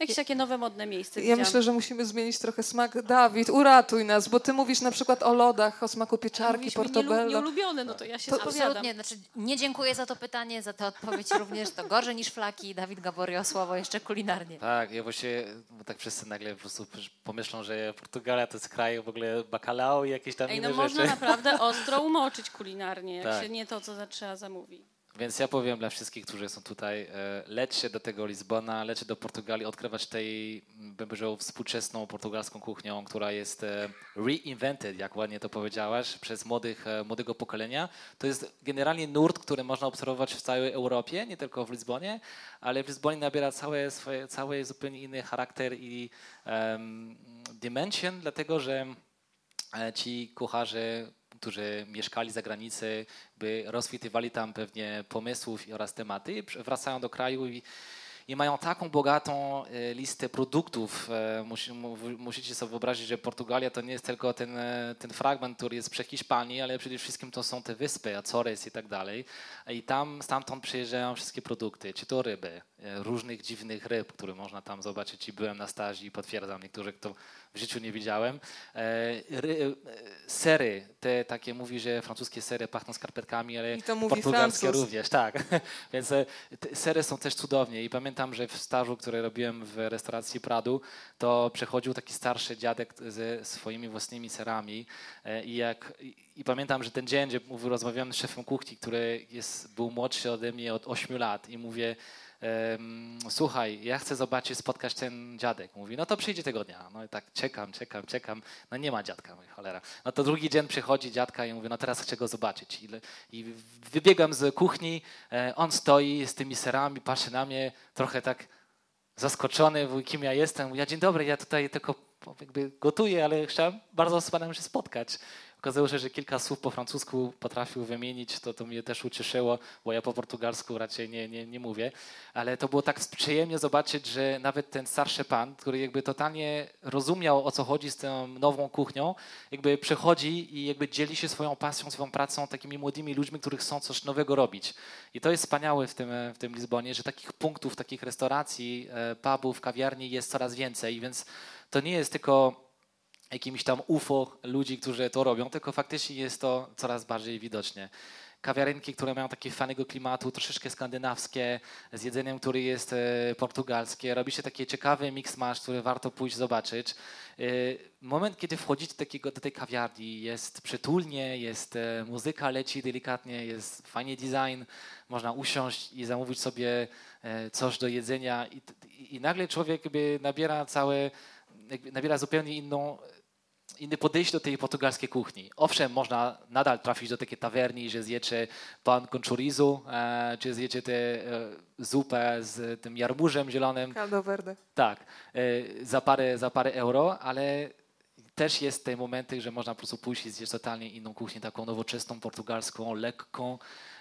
Speaker 3: Jakieś takie nowe, modne miejsce.
Speaker 2: Ja
Speaker 3: widziałam.
Speaker 2: myślę, że musimy zmienić trochę smak. Dawid, uratuj nas, bo ty mówisz na przykład o lodach, o smaku pieczarki, portobello.
Speaker 3: Nieulubione, no to ja się spowiadam.
Speaker 1: Absolutnie, znaczy nie dziękuję za to pytanie, za tę odpowiedź również. To gorzej niż flaki. Dawid Gaborio, słowo jeszcze kulinarnie.
Speaker 11: Tak, ja właśnie, bo tak wszyscy nagle po prostu pomyślą, że Portugalia to jest kraj w ogóle bacalao i jakieś tam
Speaker 3: Ej,
Speaker 11: inne
Speaker 3: no można
Speaker 11: rzeczy.
Speaker 3: naprawdę ostro umoczyć kulinarnie, jak
Speaker 11: Tak.
Speaker 3: się nie to, co trzeba zamówi.
Speaker 11: Więc ja powiem dla wszystkich, którzy są tutaj, e, lećcie do tego Lizbona, lećcie do Portugalii, odkrywać tej, bym powiedział, współczesną portugalską kuchnią, która jest e, reinvented, jak ładnie to powiedziałaś, przez młodych, e, młodego pokolenia. To jest generalnie nurt, który można obserwować w całej Europie, nie tylko w Lizbonie, ale w Lizbonie nabiera całe swoje, cały zupełnie inny charakter i um, dimension, dlatego że ci kucharze, którzy mieszkali za granicą, by rozchwytywali tam pewnie pomysłów oraz tematy, wracają do kraju i, i mają taką bogatą e, listę produktów. E, musi, mu- musicie sobie wyobrazić, że Portugalia to nie jest tylko ten, e, ten fragment, który jest przy Hiszpanii, ale przede wszystkim to są te wyspy, Azores i tak dalej. I tam stamtąd przyjeżdżają wszystkie produkty, czy to ryby, różnych dziwnych ryb, które można tam zobaczyć i byłem na staży i potwierdzam, niektórych to w życiu nie widziałem. E, ry, e, sery, te takie mówi, że francuskie sery pachną skarpetkami, ale
Speaker 2: I to mówi
Speaker 11: portugalskie
Speaker 2: Francuz.
Speaker 11: również, tak. Więc e, te sery są też cudownie i pamiętam, że w stażu, który robiłem w restauracji Pradu, to przechodził taki starszy dziadek ze swoimi własnymi serami i jak i, pamiętam, że ten dzień, gdzie rozmawiałem z szefem kuchni, który jest, był młodszy ode mnie od 8 lat i mówię, słuchaj, ja chcę zobaczyć, spotkać ten dziadek. Mówi, no to przyjdzie tego dnia. No i tak czekam, czekam, czekam. No nie ma dziadka, mówię, cholera. No to drugi dzień przychodzi dziadka i mówi, no teraz chcę go zobaczyć. I, i wybiegam z kuchni, e, on stoi z tymi serami, patrzy na mnie, trochę tak zaskoczony, kim ja jestem. Ja dzień dobry, ja tutaj tylko jakby gotuję, ale chciałem bardzo z panem się spotkać. Okazało się, że kilka słów po francusku potrafił wymienić, to, to mnie też ucieszyło, bo ja po portugalsku raczej nie, nie, nie mówię. Ale to było tak przyjemnie zobaczyć, że nawet ten starszy pan, który jakby totalnie rozumiał, o co chodzi z tą nową kuchnią, jakby przychodzi i jakby dzieli się swoją pasją, swoją pracą takimi młodymi ludźmi, którzy chcą coś nowego robić. I to jest wspaniałe w tym, w tym Lizbonie, że takich punktów, takich restauracji, e, pubów, kawiarni jest coraz więcej, więc to nie jest tylko jakimiś tam UFO ludzi, którzy to robią, tylko faktycznie jest to coraz bardziej widoczne. Kawiarenki, które mają takiego fajnego klimatu, troszeczkę skandynawskie, z jedzeniem, które jest e, portugalskie. Robi się taki ciekawy mix mash, który warto pójść zobaczyć. E, moment, kiedy wchodzicie do, takiego, do tej kawiarni, jest przytulnie, jest e, muzyka leci delikatnie, jest fajnie design, można usiąść i zamówić sobie coś do jedzenia i, i, nagle człowiek nabiera całe, nabiera zupełnie inną inne podejście do tej portugalskiej kuchni. Owszem, można nadal trafić do takiej tawerni, że zjecie pan con chorizo, e, czy zjecie tę e, zupę z tym jarmużem zielonym.
Speaker 2: Caldo verde.
Speaker 11: Tak, e, za parę, za parę euro, ale też jest te momenty, że można po prostu pójść i zjeść totalnie inną kuchnię, taką nowoczesną, portugalską, lekką,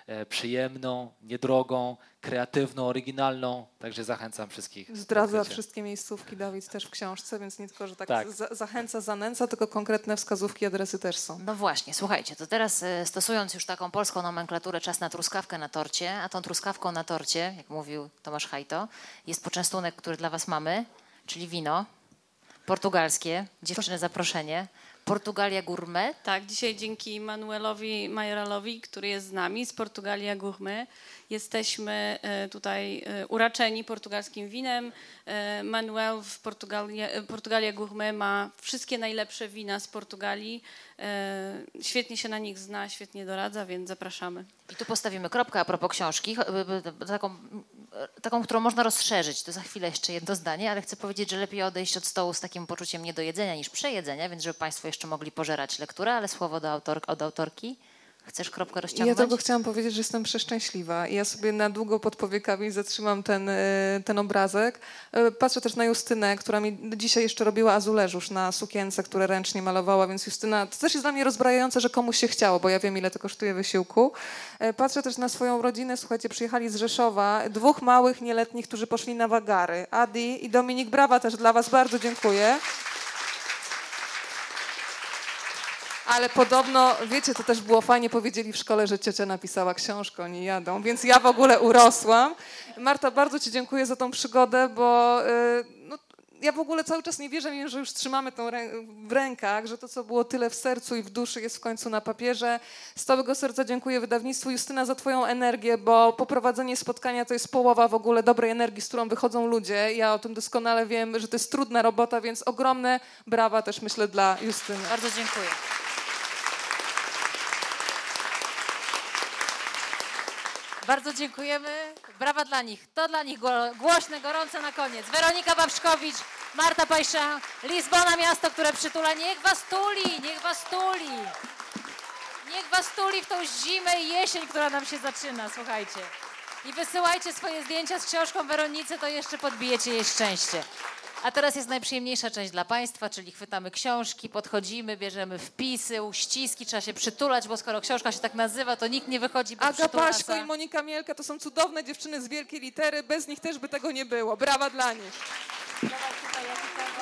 Speaker 11: e, przyjemną, niedrogą, kreatywną, oryginalną. Także zachęcam wszystkich.
Speaker 2: Zdradza wszystkie miejscówki Dawid też w książce, więc nie tylko, że tak,
Speaker 11: Tak.
Speaker 2: Za, zachęca, zanęca, tylko konkretne wskazówki, adresy też są.
Speaker 1: No właśnie, słuchajcie, to teraz e, stosując już taką polską nomenklaturę, czas na truskawkę na torcie, a tą truskawką na torcie, jak mówił Tomasz Hajto, jest poczęstunek, który dla Was mamy, czyli wino portugalskie, dziewczyny zaproszenie, Portugalia Gourmet,
Speaker 3: Tak, dzisiaj dzięki Manuelowi Majoralowi, który jest z nami z Portugalia Gourmet, jesteśmy e, tutaj e, uraczeni portugalskim winem. E, Manuel w Portugalia, Portugalia Gourmet ma wszystkie najlepsze wina z Portugalii. E, Świetnie się na nich zna, świetnie doradza, więc zapraszamy.
Speaker 1: I tu postawimy kropkę a propos książki, taką, taką, którą można rozszerzyć. To za chwilę jeszcze jedno zdanie, ale chcę powiedzieć, że lepiej odejść od stołu z takim poczuciem niedojedzenia niż przejedzenia, więc żeby Państwo jeszcze mogli pożerać lekturę, ale słowo do autor, od autorki. Chcesz kropkę
Speaker 2: Ja
Speaker 1: rozciągnąć?
Speaker 2: tylko chciałam powiedzieć, że jestem przeszczęśliwa i ja sobie na długo pod powiekami zatrzymam ten, e, ten obrazek. E, Patrzę też na Justynę, która mi dzisiaj jeszcze robiła azuleżusz na sukience, które ręcznie malowała, więc Justyna, to też jest dla mnie rozbrajające, że komuś się chciało, bo ja wiem, ile to kosztuje wysiłku. E, Patrzę też na swoją rodzinę, słuchajcie, przyjechali z Rzeszowa, dwóch małych, nieletnich, którzy poszli na wagary. Adi i Dominik, brawa też dla was, bardzo dziękuję. Ale podobno, wiecie, to też było fajnie, powiedzieli w szkole, że ciocia napisała książkę, oni jadą, więc ja w ogóle urosłam. Marta, bardzo Ci dziękuję za tą przygodę, bo y, no, ja w ogóle cały czas nie wierzę, że już trzymamy rę- w rękach, że to, co było tyle w sercu i w duszy, jest w końcu na papierze. Z całego serca dziękuję wydawnictwu Justyna za Twoją energię, bo poprowadzenie spotkania to jest połowa w ogóle dobrej energii, z którą wychodzą ludzie. Ja o tym doskonale wiem, że to jest trudna robota, więc ogromne brawa też myślę dla Justyny.
Speaker 1: Bardzo dziękuję. Bardzo dziękujemy. Brawa dla nich. To dla nich gło- głośne, gorące na koniec. Weronika Wawrzkowicz, Marta Pajsza, Lizbona, miasto, które przytula. Niech was tuli, niech was tuli. Niech was tuli w tą zimę i jesień, która nam się zaczyna, słuchajcie. I wysyłajcie swoje zdjęcia z książką Weronicy, to jeszcze podbijecie jej szczęście. A teraz jest najprzyjemniejsza część dla Państwa, czyli chwytamy książki, podchodzimy, bierzemy wpisy, uściski, trzeba się przytulać, bo skoro książka się tak nazywa, to nikt nie wychodzi bez
Speaker 2: Aga
Speaker 1: przytulasa.
Speaker 2: Paśko i Monika Mielka to są cudowne dziewczyny z wielkiej litery, bez nich też by tego nie było. Brawa dla nich.
Speaker 1: Dawaj tutaj, ja tutaj.